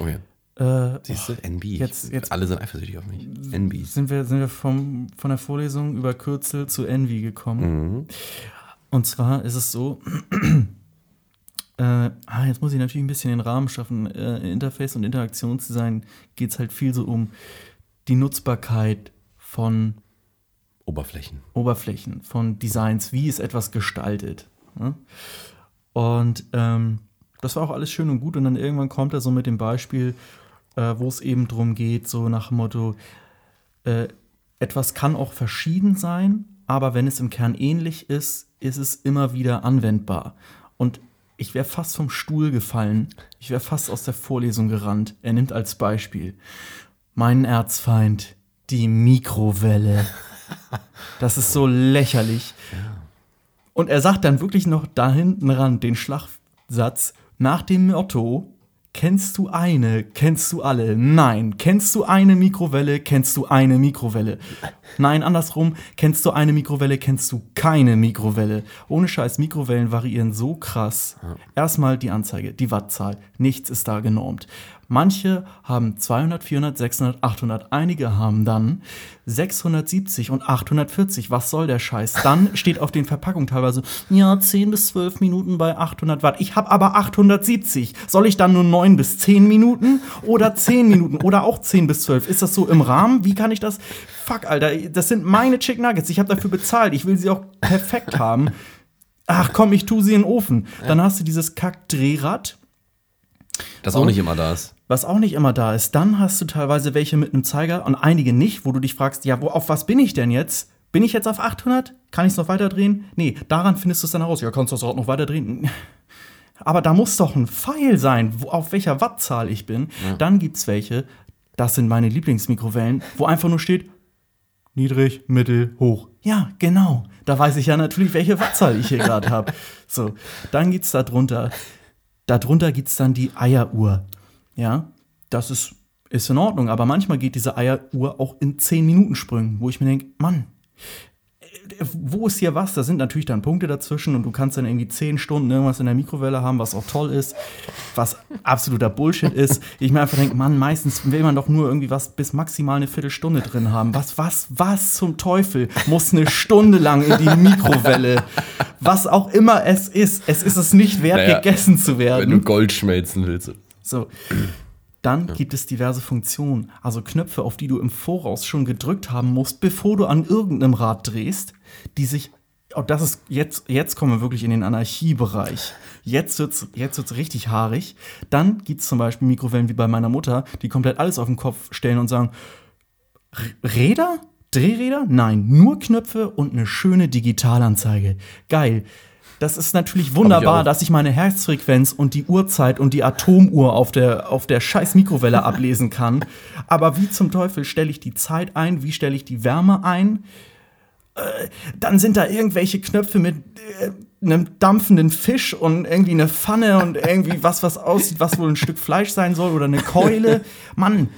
Okay. Äh, Siehst du? NB. jetzt- jetzt- Alle sind eifersüchtig auf mich. NB. sind wir, sind wir vom, von der Vorlesung über Kürzel zu Envy gekommen. Mhm. Und zwar ist es so, äh, ah, jetzt muss ich natürlich ein bisschen den Rahmen schaffen. Äh, in Interface und Interaktionsdesign geht es halt viel so um die Nutzbarkeit von Oberflächen. Oberflächen, von Designs, wie ist etwas gestaltet. Ne? Und ähm, das war auch alles schön und gut. Und dann irgendwann kommt er so mit dem Beispiel, äh, wo es eben drum geht, so nach dem Motto, äh, etwas kann auch verschieden sein, aber wenn es im Kern ähnlich ist, ist es immer wieder anwendbar. Und ich wäre fast vom Stuhl gefallen. Ich wäre fast aus der Vorlesung gerannt. Er nimmt als Beispiel meinen Erzfeind, die Mikrowelle. Das ist so lächerlich. Und er sagt dann wirklich noch da hinten ran den Schlagsatz nach dem Motto: Kennst du eine, kennst du alle? Nein. Kennst du eine Mikrowelle, kennst du eine Mikrowelle? Nein, andersrum. Kennst du eine Mikrowelle, kennst du keine Mikrowelle? Ohne Scheiß, Mikrowellen variieren so krass. Erstmal die Anzeige, die Wattzahl. Nichts ist da genormt. Manche haben 200, 400, 600, 800. Einige haben dann 670 und 840. Was soll der Scheiß? Dann steht auf den Verpackungen teilweise, ja, 10 bis 12 Minuten bei 800 Watt. Ich habe aber 870. Soll ich dann nur 9 bis 10 Minuten oder 10 Minuten oder auch 10 bis 12? Ist das so im Rahmen? Wie kann ich das? Fuck, Alter, das sind meine Chick Nuggets. Ich habe dafür bezahlt. Ich will sie auch perfekt haben. Ach komm, ich tu sie in den Ofen. Dann hast du dieses Kack-Drehrad Das auch nicht immer da ist. Was auch nicht immer da ist. Dann hast du teilweise welche mit einem Zeiger und einige nicht, wo du dich fragst, ja, wo, auf was bin ich denn jetzt? Bin ich jetzt auf 800? Kann ich es noch weiter drehen? Nee, daran findest du es dann heraus. Ja, kannst du es auch noch weiter drehen? Aber da muss doch ein Pfeil sein, wo, auf welcher Wattzahl ich bin. Dann gibt es welche, das sind meine Lieblingsmikrowellen, wo einfach nur steht, niedrig, mittel, hoch. Ja, genau. Da weiß ich ja natürlich, welche Wattzahl ich hier gerade habe. So, dann gibt es da drunter, darunter gibt es dann die Eieruhr. Ja, das ist, ist in Ordnung, aber manchmal geht diese Eieruhr auch in 10 Minuten Sprüngen, wo ich mir denke, Mann, äh, wo ist hier was? Da sind natürlich dann Punkte dazwischen und du kannst dann irgendwie 10 Stunden irgendwas in der Mikrowelle haben, was auch toll ist, was absoluter Bullshit ist. Ich mir einfach denke, Mann, meistens will man doch nur irgendwie was bis maximal eine Viertelstunde drin haben. Was, was, was zum Teufel muss eine Stunde lang in die Mikrowelle? Was auch immer es ist, es ist es nicht wert, Naja, gegessen zu werden. Wenn du Gold schmelzen willst. So. Dann gibt es diverse Funktionen, also Knöpfe, auf die du im Voraus schon gedrückt haben musst, bevor du an irgendeinem Rad drehst, die sich. Oh, das ist jetzt, jetzt kommen wir wirklich in den Anarchiebereich. Jetzt wird's, jetzt wird's richtig haarig. Dann gibt es zum Beispiel Mikrowellen wie bei meiner Mutter, die komplett alles auf den Kopf stellen und sagen: Räder? Drehräder? Nein, nur Knöpfe und eine schöne Digitalanzeige. Geil. Das ist natürlich wunderbar, dass ich meine Herzfrequenz und die Uhrzeit und die Atomuhr auf der, auf der scheiß Mikrowelle ablesen kann. Aber wie zum Teufel stelle ich die Zeit ein? Wie stelle ich die Wärme ein? Äh, dann sind da irgendwelche Knöpfe mit äh, einem dampfenden Fisch und irgendwie eine Pfanne und irgendwie was, was aussieht, was wohl ein Stück Fleisch sein soll oder eine Keule. Mann,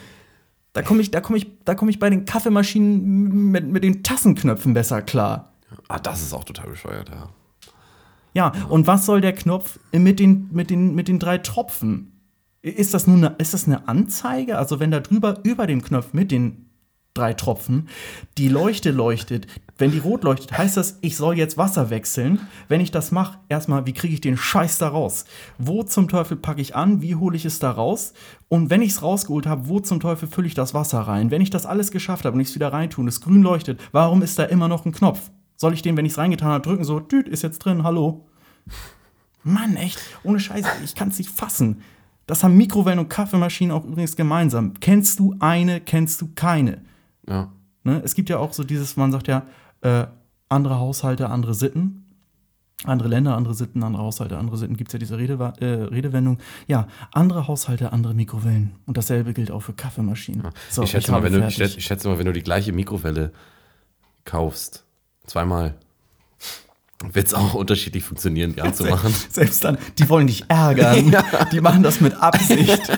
da komme ich, da komme ich, da komme ich bei den Kaffeemaschinen mit, mit den Tassenknöpfen besser klar. Ah, das ist auch total bescheuert, ja. Ja, und was soll der Knopf mit den, mit den, mit den drei Tropfen? Ist das nun eine, ist das eine Anzeige? Also wenn da drüber über dem Knopf mit den drei Tropfen. Die Leuchte leuchtet. Wenn die rot leuchtet, heißt das, ich soll jetzt Wasser wechseln. Wenn ich das mache, erstmal, wie kriege ich den Scheiß da raus? Wo zum Teufel packe ich an? Wie hole ich es da raus? Und wenn ich es rausgeholt habe, wo zum Teufel fülle ich das Wasser rein? Wenn ich das alles geschafft habe und ich es wieder reintun, es grün leuchtet, warum ist da immer noch ein Knopf? Soll ich den, wenn ich es reingetan habe, drücken, so, düt, ist jetzt drin, hallo? Mann, echt, ohne Scheiße, ich kann es nicht fassen. Das haben Mikrowellen und Kaffeemaschinen auch übrigens gemeinsam. Kennst du eine, kennst du keine? Ja. Ne? Es gibt ja auch so dieses, man sagt ja, äh, andere Haushalte, andere Sitten. Andere Länder, andere Sitten, andere Haushalte, andere Sitten. Gibt es ja diese Rede, äh, Redewendung. Ja, andere Haushalte, andere Mikrowellen. Und dasselbe gilt auch für Kaffeemaschinen. So, ich, schätze mal, habe wenn du, ich, schätze, ich schätze mal, wenn du die gleiche Mikrowelle kaufst, zweimal, wird es auch unterschiedlich funktionieren, die anzumachen. Selbst dann, die wollen dich ärgern. Die machen das mit Absicht.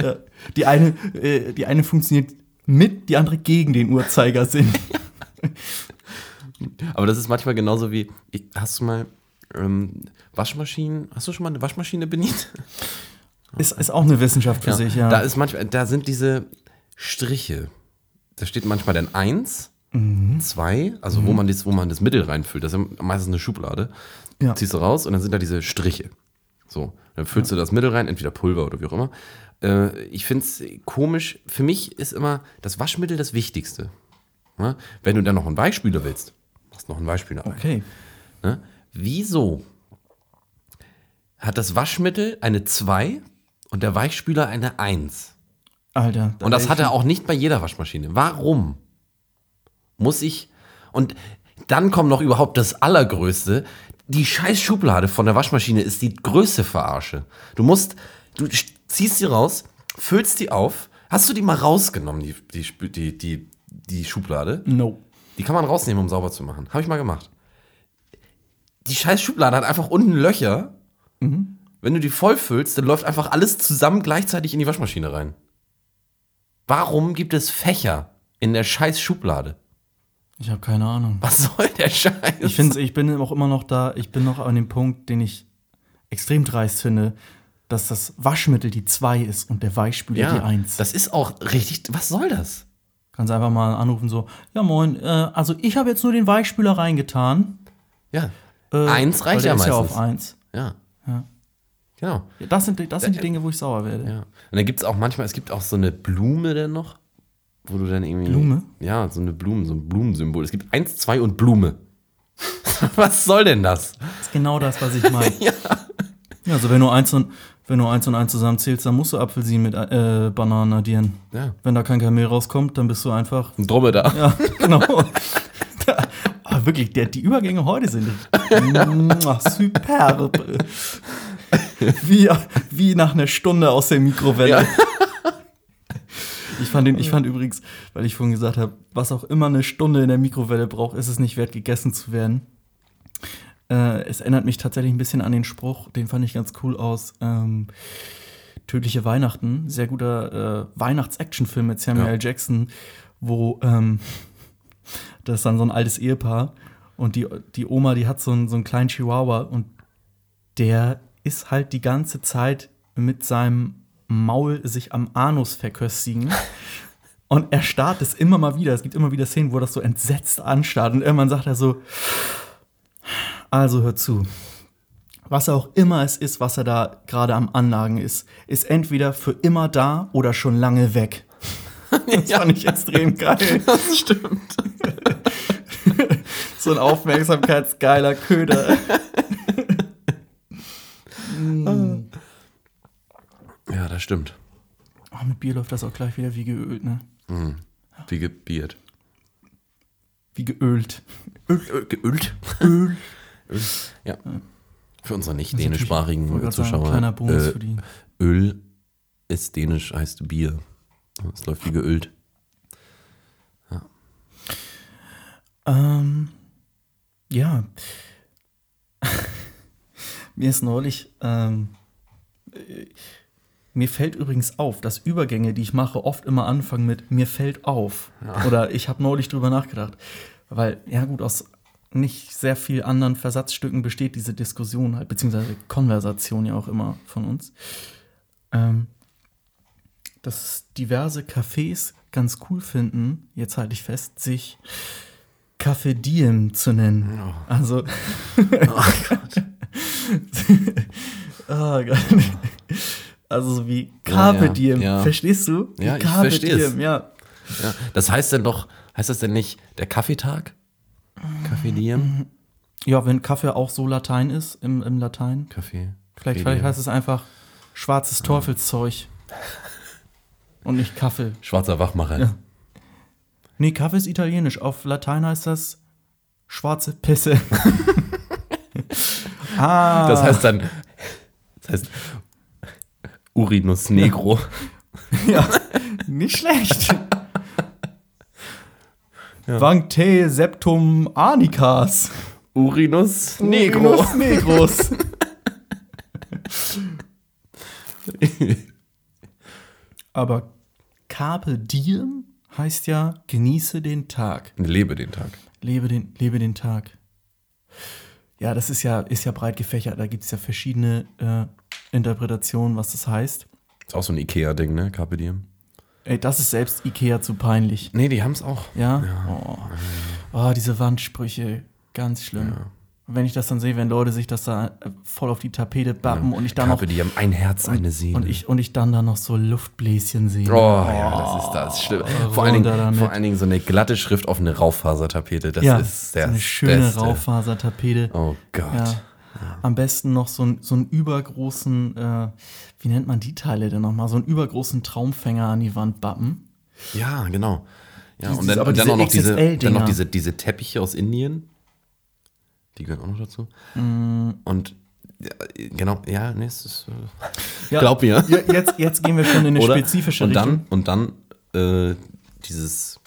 ja. Die, eine, äh, die eine funktioniert mit, die andere gegen den Uhrzeigersinn. Aber das ist manchmal genauso wie, hast du mal ähm, Waschmaschinen, hast du schon mal eine Waschmaschine bedient? Ist, ist auch eine Wissenschaft für sich, ja. Da ist manchmal, da sind diese Striche. Da steht manchmal dann eins, Mhm. zwei, also wo man das, wo man das Mittel reinfüllt. Das ist meistens eine Schublade. Ja. Ziehst du raus und dann sind da diese Striche. So, dann füllst du das Mittel rein, entweder Pulver oder wie auch immer. Äh, ich finde es komisch. Für mich ist immer das Waschmittel das Wichtigste. Ja? Wenn du dann noch einen Weichspüler willst, machst noch einen Weichspüler rein. okay. Ne? Wieso hat das Waschmittel eine 2 und der Weichspüler eine 1? Alter. Und das hat er auch nicht bei jeder Waschmaschine. Warum? Muss ich. Und dann kommt noch überhaupt das Allergrößte. Die scheiß Schublade von der Waschmaschine ist die größte Verarsche. Du musst, du ziehst sie raus, füllst die auf. Hast du die mal rausgenommen, die, die, die, die, die Schublade? No. Die kann man rausnehmen, um sauber zu machen. Habe ich mal gemacht. Die scheiß Schublade hat einfach unten Löcher. Wenn du die voll füllst, dann läuft einfach alles zusammen gleichzeitig in die Waschmaschine rein. Warum gibt es Fächer in der scheiß Schublade? Ich habe keine Ahnung. Was soll der Scheiß? Ich finde, ich bin auch immer noch da, ich bin noch an dem Punkt, den ich extrem dreist finde, dass das Waschmittel die 2 ist und der Weichspüler die ja, 1. das ist auch richtig. Was soll das? Kannst einfach mal anrufen, so, ja moin, äh, also ich habe jetzt nur den Weichspüler reingetan. Ja. Äh, Eins reicht ja ist ja meistens. auf 1. Ja. Ja. Genau. Ja, Das sind, die- das sind die Dinge, wo ich sauer werde. Ja. Und dann gibt es auch manchmal, es gibt auch so eine Blume dann noch, wo du dann irgendwie. Blume? Ja, so eine Blume, so ein Blumensymbol. Es gibt eins, zwei und Blume. Was soll denn das? Das ist genau das, was ich meine. ja. Also wenn du eins und wenn du eins und eins zusammenzählst, dann musst du Apfelsinen mit äh, Bananen addieren. Ja. Wenn da kein Kamel rauskommt, dann bist du einfach Ein Dromedar. Ja, genau. Aber wirklich, der, die Übergänge heute sind Mua, superb. Wie, wie nach einer Stunde aus der Mikrowelle. Ja. Ich fand, den, ich fand übrigens, weil ich vorhin gesagt habe, was auch immer eine Stunde in der Mikrowelle braucht, ist es nicht wert, gegessen zu werden. Äh, es erinnert mich tatsächlich ein bisschen an den Spruch, den fand ich ganz cool aus. Ähm, Tödliche Weihnachten, sehr guter äh, Weihnachts-Action-Film mit Samuel Ja. L. Jackson, wo ähm, das ist dann so ein altes Ehepaar und die, die Oma, die hat so einen, so einen kleinen Chihuahua und der ist halt die ganze Zeit mit seinem Maul sich am Anus verköstigen. Und er starrt es immer mal wieder. Es gibt immer wieder Szenen, wo er das so entsetzt anstarrt. Und irgendwann sagt er so: Also hör zu. Was auch immer es ist, was er da gerade am Anlagen ist, ist entweder für immer da oder schon lange weg. Das fand ich extrem geil. Das stimmt. So ein aufmerksamkeitsgeiler Köder. Ja, das stimmt. Oh, mit Bier läuft das auch gleich wieder wie geölt, ne? Wie gebiert. Wie geölt. Öl, Öl, geölt. Öl. Ja. Für unsere nicht dänischsprachigen sagen, Zuschauer. Kleiner Bonus äh, für die. Öl ist dänisch, heißt Bier. Es läuft wie geölt. Ähm, ja. mir ist neulich, ähm, äh, mir fällt übrigens auf, dass Übergänge, die ich mache, oft immer anfangen mit mir fällt auf. Oder ich habe neulich drüber nachgedacht. Weil, ja gut, aus nicht sehr viel anderen Versatzstücken besteht diese Diskussion halt, beziehungsweise Konversation ja auch immer von uns. Ähm, dass diverse Cafés, ganz cool finden, jetzt halte ich fest, sich Café Diem zu nennen. Also. oh Gott. oh Gott. Also so wie Carpe ja, Diem. ja. Verstehst du? Wie Ja, ich Carpe versteh's. Diem, ja. Ja. Das heißt denn doch, heißt das denn nicht der Kaffeetag? Kaffee Diem? Ja, wenn Kaffee auch so Latein ist, im, im Latein. Kaffee. Vielleicht, Kaffee vielleicht heißt es einfach schwarzes Teufelszeug. Und nicht Kaffee. Schwarzer Wachmacher. Ja. Nee, Kaffee ist italienisch. Auf Latein heißt das schwarze Pisse. ah. Das heißt dann, das heißt Urinus Negro. ja, nicht schlecht. Vancte septum arnicas. Urinus Negro. Urinus negros. Aber Carpe Diem heißt ja, genieße den Tag. Lebe den Tag. Lebe den, lebe den Tag. Ja, das ist ja, ist ja breit gefächert. Da gibt es ja verschiedene äh, Interpretationen, was das heißt. Ist auch so ein Ikea-Ding, ne? Carpe Diem. Ey, das ist selbst Ikea zu peinlich. Nee, die haben es auch. Ja? Oh. oh, diese Wandsprüche, ganz schlimm. Und wenn ich das dann sehe, wenn Leute sich das da äh, voll auf die Tapete bappen und ich dann noch Carpe Diem, ein Herz, eine Seele. und ich, und ich dann da noch so Luftbläschen sehe. Oh, ja, das ist das. Schlimm. Vor, allen Dingen, vor allen Dingen so eine glatte Schrift auf eine Raufasertapete. Das ja, ist so der eine schöne Beste. Raufasertapete. Oh Gott. Ja. Am besten noch so, ein, so einen übergroßen, äh, wie nennt man die Teile denn nochmal? So einen übergroßen Traumfänger an die Wand bappen. Ja, genau. Ja, Dieses- und dann, und dann auch noch diese, dann noch diese, diese Teppiche aus Indien. Die gehören auch noch dazu. Mm. Und ja, genau, ja, nee, es ist, äh, Ja, glaub mir. Jetzt, jetzt gehen wir schon in eine Oder? spezifische und Richtung. dann Und dann äh, dieses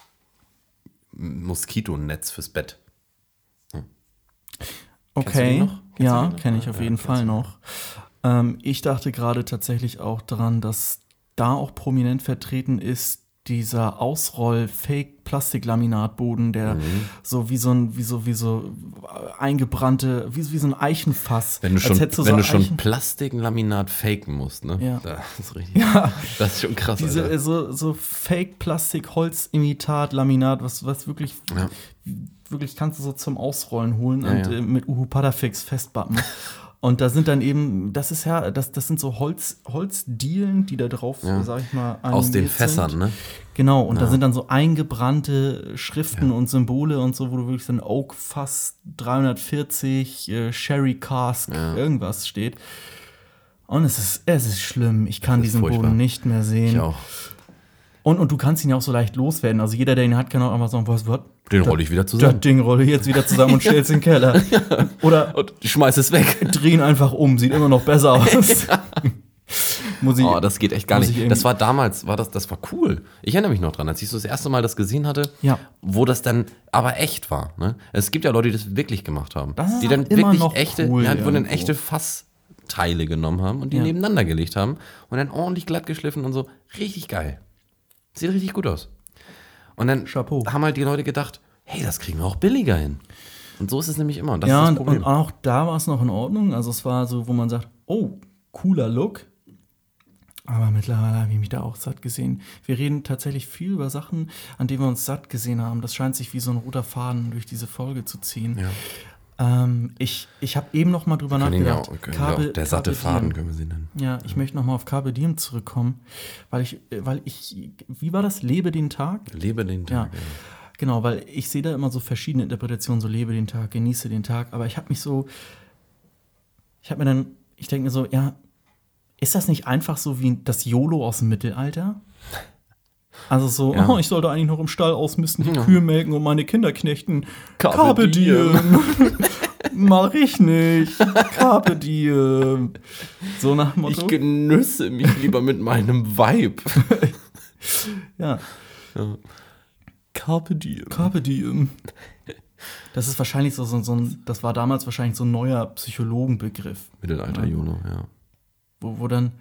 Moskitonetz fürs Bett. Du Okay? Kennst ja, kenne ich auf ja, jeden Fall noch. Ähm, ich dachte gerade tatsächlich auch daran, dass da auch prominent vertreten ist dieser Ausroll-Fake-Plastiklaminatboden, der Mhm. so wie so ein, wie so, wie so äh, eingebrannte, wie, wie so ein Eichenfass. Wenn du Als schon, wenn so du schon Eichen- Plastiklaminat faken musst, ne? Ja. Das ist richtig. Ja, Das ist schon krass. diese, Alter. so, so Fake-Plastik-Holz-Imitat-Laminat, was, was wirklich, Ja. Wirklich kannst du so zum Ausrollen holen Ja, und ja. Äh, mit Uhu Padafix festbappen. Und da sind dann eben, das ist ja, das, das sind so Holz, Holzdielen, die da drauf, Ja. sag ich mal, Aus den Fässern, sind. ne? Genau, und da sind dann so eingebrannte Schriften und Symbole und so, wo du wirklich so ein Oak Fass 340, äh, Sherry Cask, irgendwas steht. Und es ist, es ist schlimm. Ich kann diesen furchtbar. Boden nicht mehr sehen. Ich auch. Und, und du kannst ihn ja auch so leicht loswerden. Also jeder, der ihn hat, kann auch einfach sagen, was, was? Den rolle ich wieder Das zusammen. Ding rolle ich jetzt wieder zusammen und stell's in den Keller. Oder Und ich schmeiß es weg. dreh ihn einfach um, sieht immer noch besser aus. Muss ich, Oh, das geht echt gar nicht. Das war damals, war das, das war cool. Ich erinnere mich noch dran, als ich so das erste Mal das gesehen hatte, Ja. wo das dann aber echt war. Ne? Es gibt ja Leute, die das wirklich gemacht haben. Das ist die dann wirklich echte, cool ja, wo dann echte Fassteile genommen haben und die Ja. nebeneinander gelegt haben und dann ordentlich glatt geschliffen und so. Richtig geil. Sieht richtig gut aus. Und dann Chapeau. haben halt die Leute gedacht, hey, das kriegen wir auch billiger hin. Und so ist es nämlich immer. Und das ja, ist das Problem. und auch da war es noch in Ordnung. Also es war so, wo man sagt, oh, cooler Look. Aber mittlerweile habe ich mich da auch satt gesehen. Wir reden tatsächlich viel über Sachen, an denen wir uns satt gesehen haben. Das scheint sich wie so ein roter Faden durch diese Folge zu ziehen. Ja. Ähm, ich ich habe eben noch mal drüber ja nachgedacht. auch, auch, der satte Faden können wir sie nennen. Ja, ich möchte noch mal auf Carpe Diem zurückkommen, weil ich, weil ich, wie war das? Lebe den Tag? Lebe den Ja, Tag. genau, weil ich sehe da immer so verschiedene Interpretationen, so lebe den Tag, genieße den Tag, aber ich habe mich so, ich habe mir dann, ich denke mir so, ja, ist das nicht einfach so wie das YOLO aus dem Mittelalter? Also so, Ja. oh, ich sollte eigentlich noch im Stall ausmisten, die Ja. Kühe melken und meine Kinder knechten. Diem. diem. Mach ich nicht. Carpe diem. So nach dem Motto. Ich genüsse mich lieber mit meinem Vibe. ja. Carpe diem. Carpe diem. Das ist wahrscheinlich so, so, so ein, das war damals wahrscheinlich so ein neuer Psychologenbegriff, Mittelalter Juno, ja. wo, wo dann,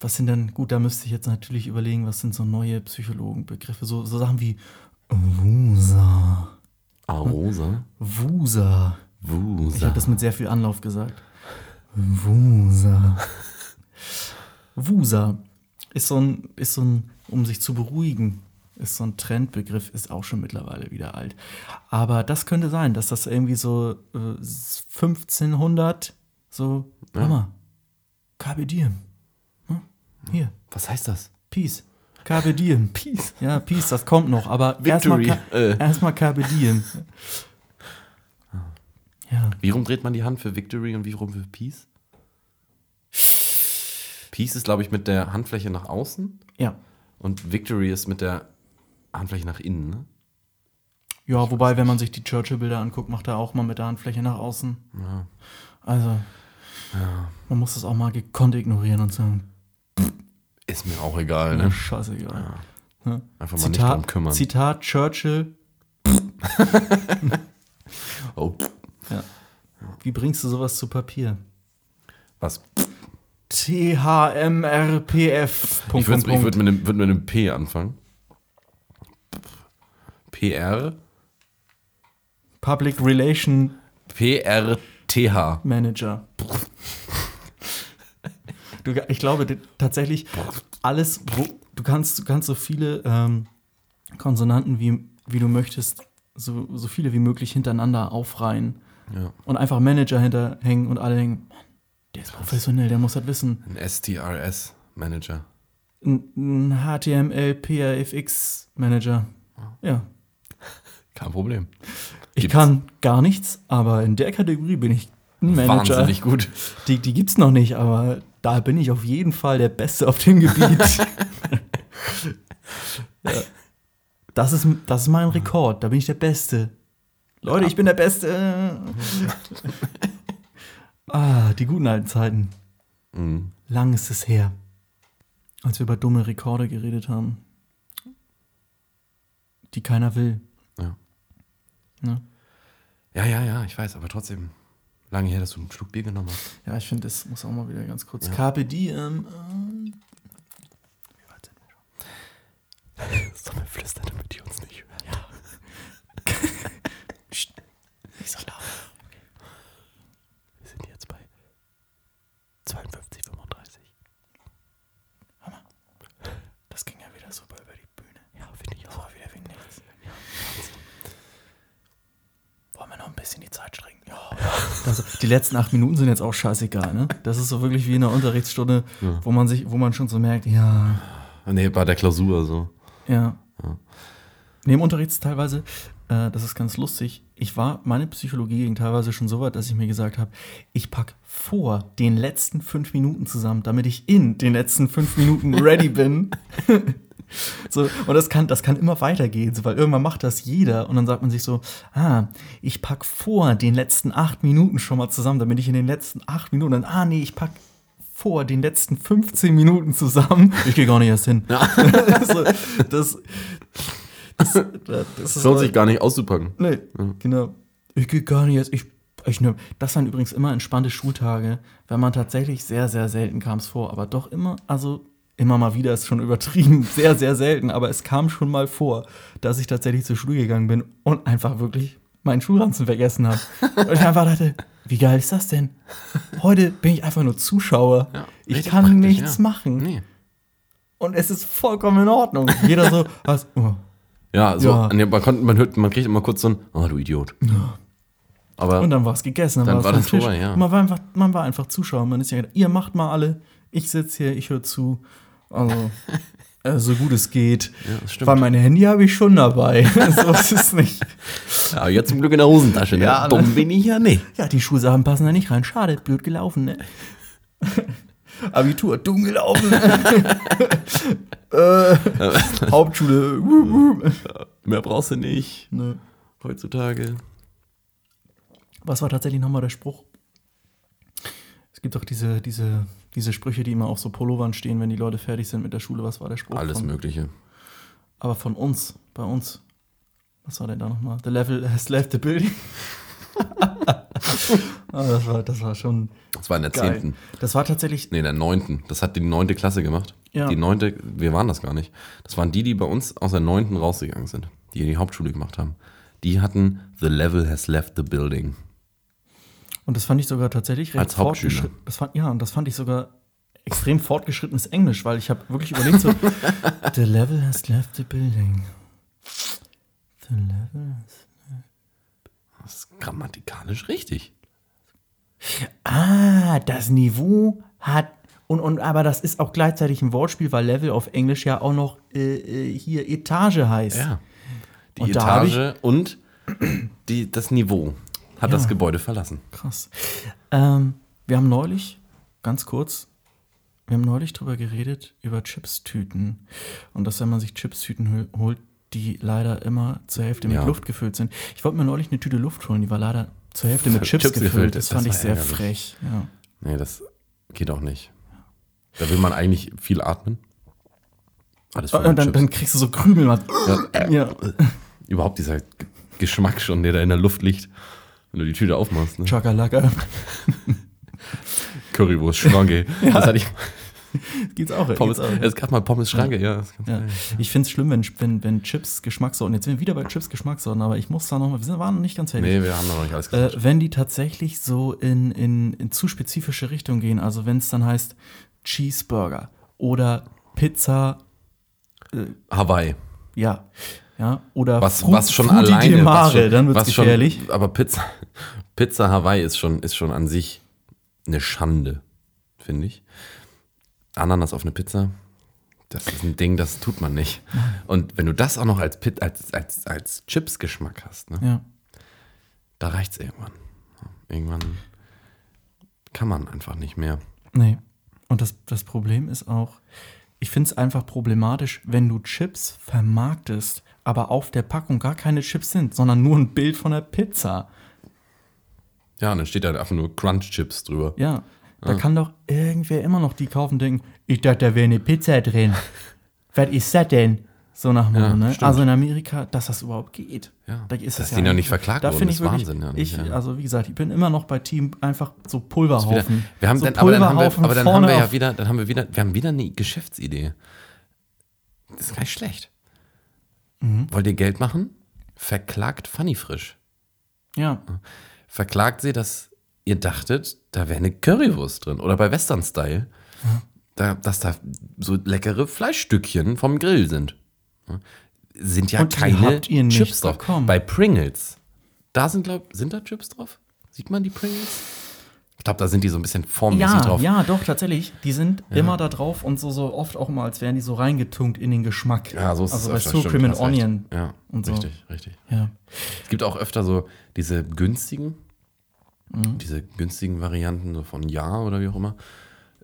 was sind denn, gut, da müsste ich jetzt natürlich überlegen, was sind so neue Psychologenbegriffe, so, so Sachen wie Wusa, Arosa. Wusa. Ich Wusa. habe das mit sehr viel Anlauf gesagt. Wusa. Wusa ist so ein, ist so ein, um sich zu beruhigen, ist so ein Trendbegriff, ist auch schon mittlerweile wieder alt. Aber das könnte sein, dass das irgendwie so äh, 1500 so, Ja. Mama, Carpe Diem. Hm? Hier, Was heißt das? Peace. Carpe Diem. Peace. Ja, Peace, das kommt noch. Aber erstmal. Ka Äh. erstmal Carpe Diem. Ja, Wie rum dreht man die Hand für Victory und wie rum für Peace? Peace ist, glaube ich, mit der Handfläche nach außen ja. und Victory ist mit der Handfläche nach innen, ne? Ja, wobei, wenn man sich die Churchill-Bilder anguckt, macht er auch mal mit der Handfläche nach außen. Ja. Also, man muss das auch mal gekonnt ignorieren und sagen, Ist mir auch egal, ja. ne? scheißegal. Einfach mal nicht drum Zitat, kümmern. Zitat Churchill, oh, ja. Wie bringst du sowas zu Papier? was? THMRPF. Ich würde ich würd mit, einem- würd mit einem P anfangen. PR? Public Relation PRTH. Manager. Du, ich glaube tatsächlich, alles, wo, du kannst, du kannst so viele ähm, Konsonanten, wie, wie du möchtest, so, so viele wie möglich hintereinander aufreihen Ja. und einfach Manager hinterhängen und alle denken, Mann, der ist professionell, der muss das wissen. Ein STRS-Manager. Ein, ein HTML, PRFX Manager. Ja, Kein Problem. ich Gibt's. kann gar nichts, aber in der Kategorie bin ich ein Manager. Wahnsinnig gut. Die, die gibt's noch nicht, aber da bin ich auf jeden Fall der Beste auf dem Gebiet. ja. das, ist, das ist mein Rekord, da bin ich der Beste. Leute, ich bin der Beste. ah, die guten alten Zeiten. Mhm. Lang ist es her, als wir über dumme Rekorde geredet haben, die keiner will. Ja. Ne? ja, ja, ja, ich weiß, aber trotzdem lange her, dass du einen Schluck Bier genommen hast. Ja, ich finde, das muss auch mal wieder ganz kurz. Ja. Carpe diem. äh, Wie weit sind wir schon? Flüstern, damit die uns nicht hören? Psst, nicht so laut. Wir sind jetzt bei 52, 35. Das ging ja wieder super über die Bühne. Ja, finde ich Das war wieder wie nichts. Wollen wir noch ein bisschen die Zeit strecken? Ja. Also, die letzten acht Minuten sind jetzt auch scheißegal, ne? Das ist so wirklich wie in einer Unterrichtsstunde, Ja. wo man sich, wo man schon so merkt, ja, Ah, Nee, bei der Klausur so. ja. Ja. Neben Unterrichts teilweise, äh, das ist ganz lustig. Ich war, meine Psychologie ging teilweise schon so weit, dass ich mir gesagt habe, ich pack vor den letzten fünf Minuten zusammen, damit ich in den letzten fünf Minuten ready bin. so, und das kann, das kann immer weitergehen, so, weil irgendwann macht das jeder und dann sagt man sich so, ah, ich pack vor den letzten acht Minuten schon mal zusammen, damit ich in den letzten acht Minuten, dann, ah nee, ich pack vor den letzten 15 Minuten zusammen. Ich gehe gar nicht erst hin. so, das, das, das, das Das lohnt sich gar nicht auszupacken. Nee, genau. Ich gehe gar nicht jetzt. Ich, ich ne, das waren übrigens immer entspannte Schultage, wenn man tatsächlich sehr, sehr selten kam es vor. Aber doch immer, also immer mal wieder ist schon übertrieben, sehr, sehr selten. Aber es kam schon mal vor, dass ich tatsächlich zur Schule gegangen bin und einfach wirklich meinen Schulranzen vergessen habe. und ich einfach dachte, wie geil ist das denn? Heute bin ich einfach nur Zuschauer. Ja, ich kann nichts ja. machen. Nee. Und es ist vollkommen in Ordnung. Jeder so, was? Oh. Ja, so, Ja. Man, konnte, man, hört, man kriegt immer kurz so ein, oh du Idiot. Aber Und dann war es gegessen. Dann es war das vorbei, ja. Man war, einfach, man war einfach Zuschauer. Man ist ja ihr macht mal alle, ich sitze hier, ich höre zu. Also, äh, so gut es geht. ja. Weil mein Handy habe ich schon dabei. so ist es nicht. ja, jetzt zum Glück in der Hosentasche. Ne? Ja, ne? Dumm bin ich ja nicht. Ja, die Schulsachen passen da nicht rein. Schade, blöd gelaufen, ne? Abitur, dumm gelaufen. äh, Hauptschule. Mehr brauchst du nicht. Ne. Heutzutage. Was war tatsächlich nochmal der Spruch? Es gibt doch diese, diese, diese Sprüche, die immer auf so Pullovern stehen, wenn die Leute fertig sind mit der Schule. Was war der Spruch? Alles von, Mögliche. Aber von uns, bei uns. Was war denn da nochmal? The level has left the building. ah, das, war, das war schon Das war in der geil. zehnten. Das war tatsächlich, Nee, in der neunten. Das hat die neunte Klasse gemacht. Ja. Die neunte, wir waren das gar nicht. Das waren die, die bei uns aus der neunten rausgegangen sind, die die Hauptschule gemacht haben. Die hatten The Level has left the building. Und das fand ich sogar tatsächlich recht Als fortgeschritten. Das fand, ja, und das fand ich sogar extrem fortgeschrittenes Englisch, weil ich habe wirklich überlegt so, the level has left the building. The level has Das ist grammatikalisch richtig. Ah, das Niveau hat. Und, und aber das ist auch gleichzeitig ein Wortspiel, weil Level auf Englisch ja auch noch äh, äh, hier Etage heißt. Ja. Die Und Etage und die, das Niveau hat Ja. das Gebäude verlassen. Krass. Ähm, wir haben neulich, ganz kurz, wir haben neulich drüber geredet, über Chipstüten. Und dass, wenn man sich Chipstüten hol- holt, die leider immer zur Hälfte mit Ja. Luft gefüllt sind. Ich wollte mir neulich eine Tüte Luft holen, die war leider zur Hälfte mit Chips, Chips gefüllt. gefüllt. Das Das fand ich sehr ärgerlich. frech. Ja. Nee, das geht auch nicht. Da will man eigentlich viel atmen. Alles voll Und dann, dann kriegst du so Krümel. Ja. Ja. Überhaupt dieser Geschmack schon, der da in der Luft liegt, wenn du die Tüte aufmachst. Ne? Chakalaka. Currywurst, Schranke. Das hatte ich. Geht's auch. Pommes, geht's auch. es gab mal Pommes Schranke, ja. das du- Ja. Ich finde es schlimm, wenn, wenn, wenn Chips Geschmackssorten, jetzt sind wir wieder bei Chips Geschmackssorten, aber ich muss da noch mal, wir waren noch nicht ganz fertig. Nee, wir haben noch nicht alles Äh, gesagt. wenn die tatsächlich so in, in, in zu spezifische Richtung gehen, also wenn es dann heißt Cheeseburger oder Pizza, Hawaii. ja, ja, oder Was, Fru- was schon Frutti alleine. Mare, was schon, dann wird was es gefährlich. Schon, aber Pizza, Pizza Hawaii ist schon, ist schon an sich eine Schande, finde ich. Ananas auf eine Pizza, das ist ein Ding, das tut man nicht. Und wenn du das auch noch als, Pit, als, als, als Chips-Geschmack hast, ne, ja. da reicht es irgendwann. Irgendwann kann man einfach nicht mehr. Nee. Und das, das Problem ist auch, ich finde es einfach problematisch, wenn du Chips vermarktest, aber auf der Packung gar keine Chips sind, sondern nur ein Bild von der Pizza. Ja, und dann steht da einfach nur Crunch-Chips drüber. Ja, da kann doch irgendwer immer noch die kaufen und denken, ich dachte, da wäre eine Pizza drin. Was ist das denn? So nach Motto, Ja, ne? stimmt. Also in Amerika, dass das überhaupt geht. Ja, da ist dass das die noch eigentlich- nicht verklagt da wurden, finde ist ich wirklich, Wahnsinn, ja, nicht, ich, ja. Also wie gesagt, ich bin immer noch bei Team einfach so Pulverhaufen. Wir haben so dann, aber dann haben wir, aber dann haben wir ja wieder, dann haben wir wieder, wir haben wieder eine Geschäftsidee. Das ist gar nicht schlecht. Mhm. Wollt ihr Geld machen? Verklagt Funny Frisch. Ja, Verklagt sie, dass ihr dachtet, da wäre eine Currywurst drin. Oder bei Western Style, da, dass da so leckere Fleischstückchen vom Grill sind. Sind ja Und keine Chips drauf. bekommen. Bei Pringles, da sind, glaub, sind da Chips drauf? Sieht man die Pringles? Ich glaube, da sind die so ein bisschen formmäßig ja, drauf. ja, doch, tatsächlich. Die sind immer da drauf und so, so oft auch immer, als wären die so reingetunkt in den Geschmack. Ja, so ist also es bei Sour stimmt, Cream and recht. Onion. Ja, und so. richtig, richtig. Ja. Es gibt auch öfter so diese günstigen, Mhm. diese günstigen Varianten so von Ja oder wie auch immer.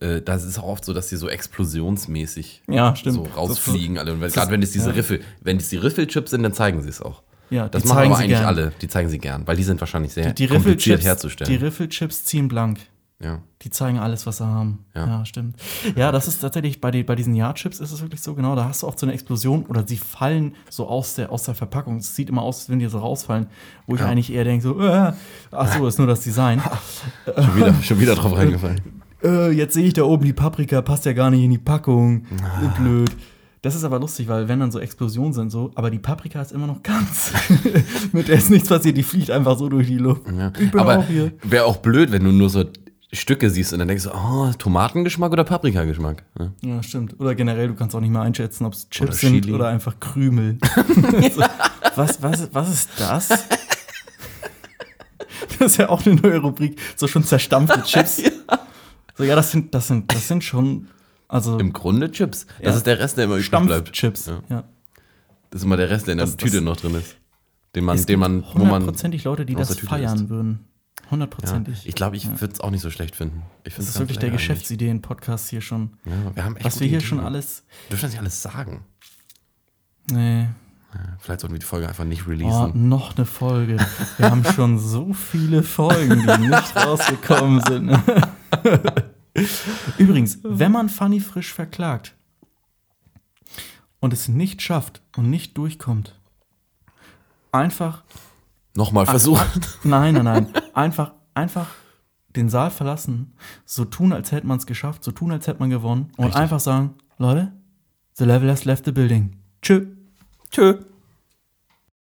Äh, da ist es auch oft so, dass die so explosionsmäßig Ja, so rausfliegen. wenn, das gerade wenn es diese ja. Riffel, wenn es die Riffelchips sind, dann zeigen sie es auch. Ja, das die machen zeigen aber eigentlich gern. alle. Die zeigen sie gern, weil die sind wahrscheinlich sehr Die kompliziert Riffelchips, die herzustellen. Riffelchips ziehen blank. ja. Die zeigen alles, was sie haben. Ja. Ja, stimmt. Ja, das ist tatsächlich bei, die, bei diesen Ja-Chips ist es wirklich so, genau. Da hast du auch so eine Explosion oder sie fallen so aus der, aus der Verpackung. Es sieht immer aus, als wenn die so rausfallen, wo ich Ja. eigentlich eher denke, so, äh, ach so, ist nur das Design. Schon wieder, schon wieder drauf reingefallen. äh, jetzt sehe ich da oben die Paprika, passt ja gar nicht in die Packung. Ah. Blöd. Das ist aber lustig, weil wenn dann so Explosionen sind, so, aber die Paprika ist immer noch ganz. Mit der ist nichts passiert, die fliegt einfach so durch die Luft. Ja. Ich bin Aber auch hier. wäre auch blöd, wenn du nur so Stücke siehst und dann denkst du, oh, Tomatengeschmack oder Paprikageschmack? Ja. Ja, stimmt. Oder generell, du kannst auch nicht mehr einschätzen, ob es Chips Oder sind oder einfach Krümel. so, was, was, was ist das? Das ist ja auch eine neue Rubrik. So schon zerstampfte Chips. So, ja, das sind, das sind, das sind schon, also Im Grunde Chips. Das Ja. ist der Rest, der immer übrig bleibt. Stampfchips. Ja. Ja. Das ist immer der Rest, der in der Das- Tüte das- noch drin ist. Den man, den man, wo man. hundertprozentig Leute, die das feiern isst. würden. Ja, Hundertprozentig. ich glaube, ich würde es auch nicht so schlecht finden. Das ist wirklich der. Geschäftsideen-Podcast hier schon. Ja, wir haben echt Was wir hier Ideen. schon alles. Wir dürfen das nicht alles sagen. Nee. Ja, vielleicht sollten wir die Folge einfach nicht Oh, releasen. noch eine Folge. Wir haben schon so viele Folgen, die nicht rausgekommen sind. Übrigens, wenn man Funny frisch verklagt und es nicht schafft und nicht durchkommt, einfach Nochmal versuchen. Nein, nein, nein. Einfach, einfach den Saal verlassen, so tun, als hätte man es geschafft, so tun, als hätte man gewonnen und Richtig. einfach sagen, Leute, the level has left the building. Tschö. Tschö.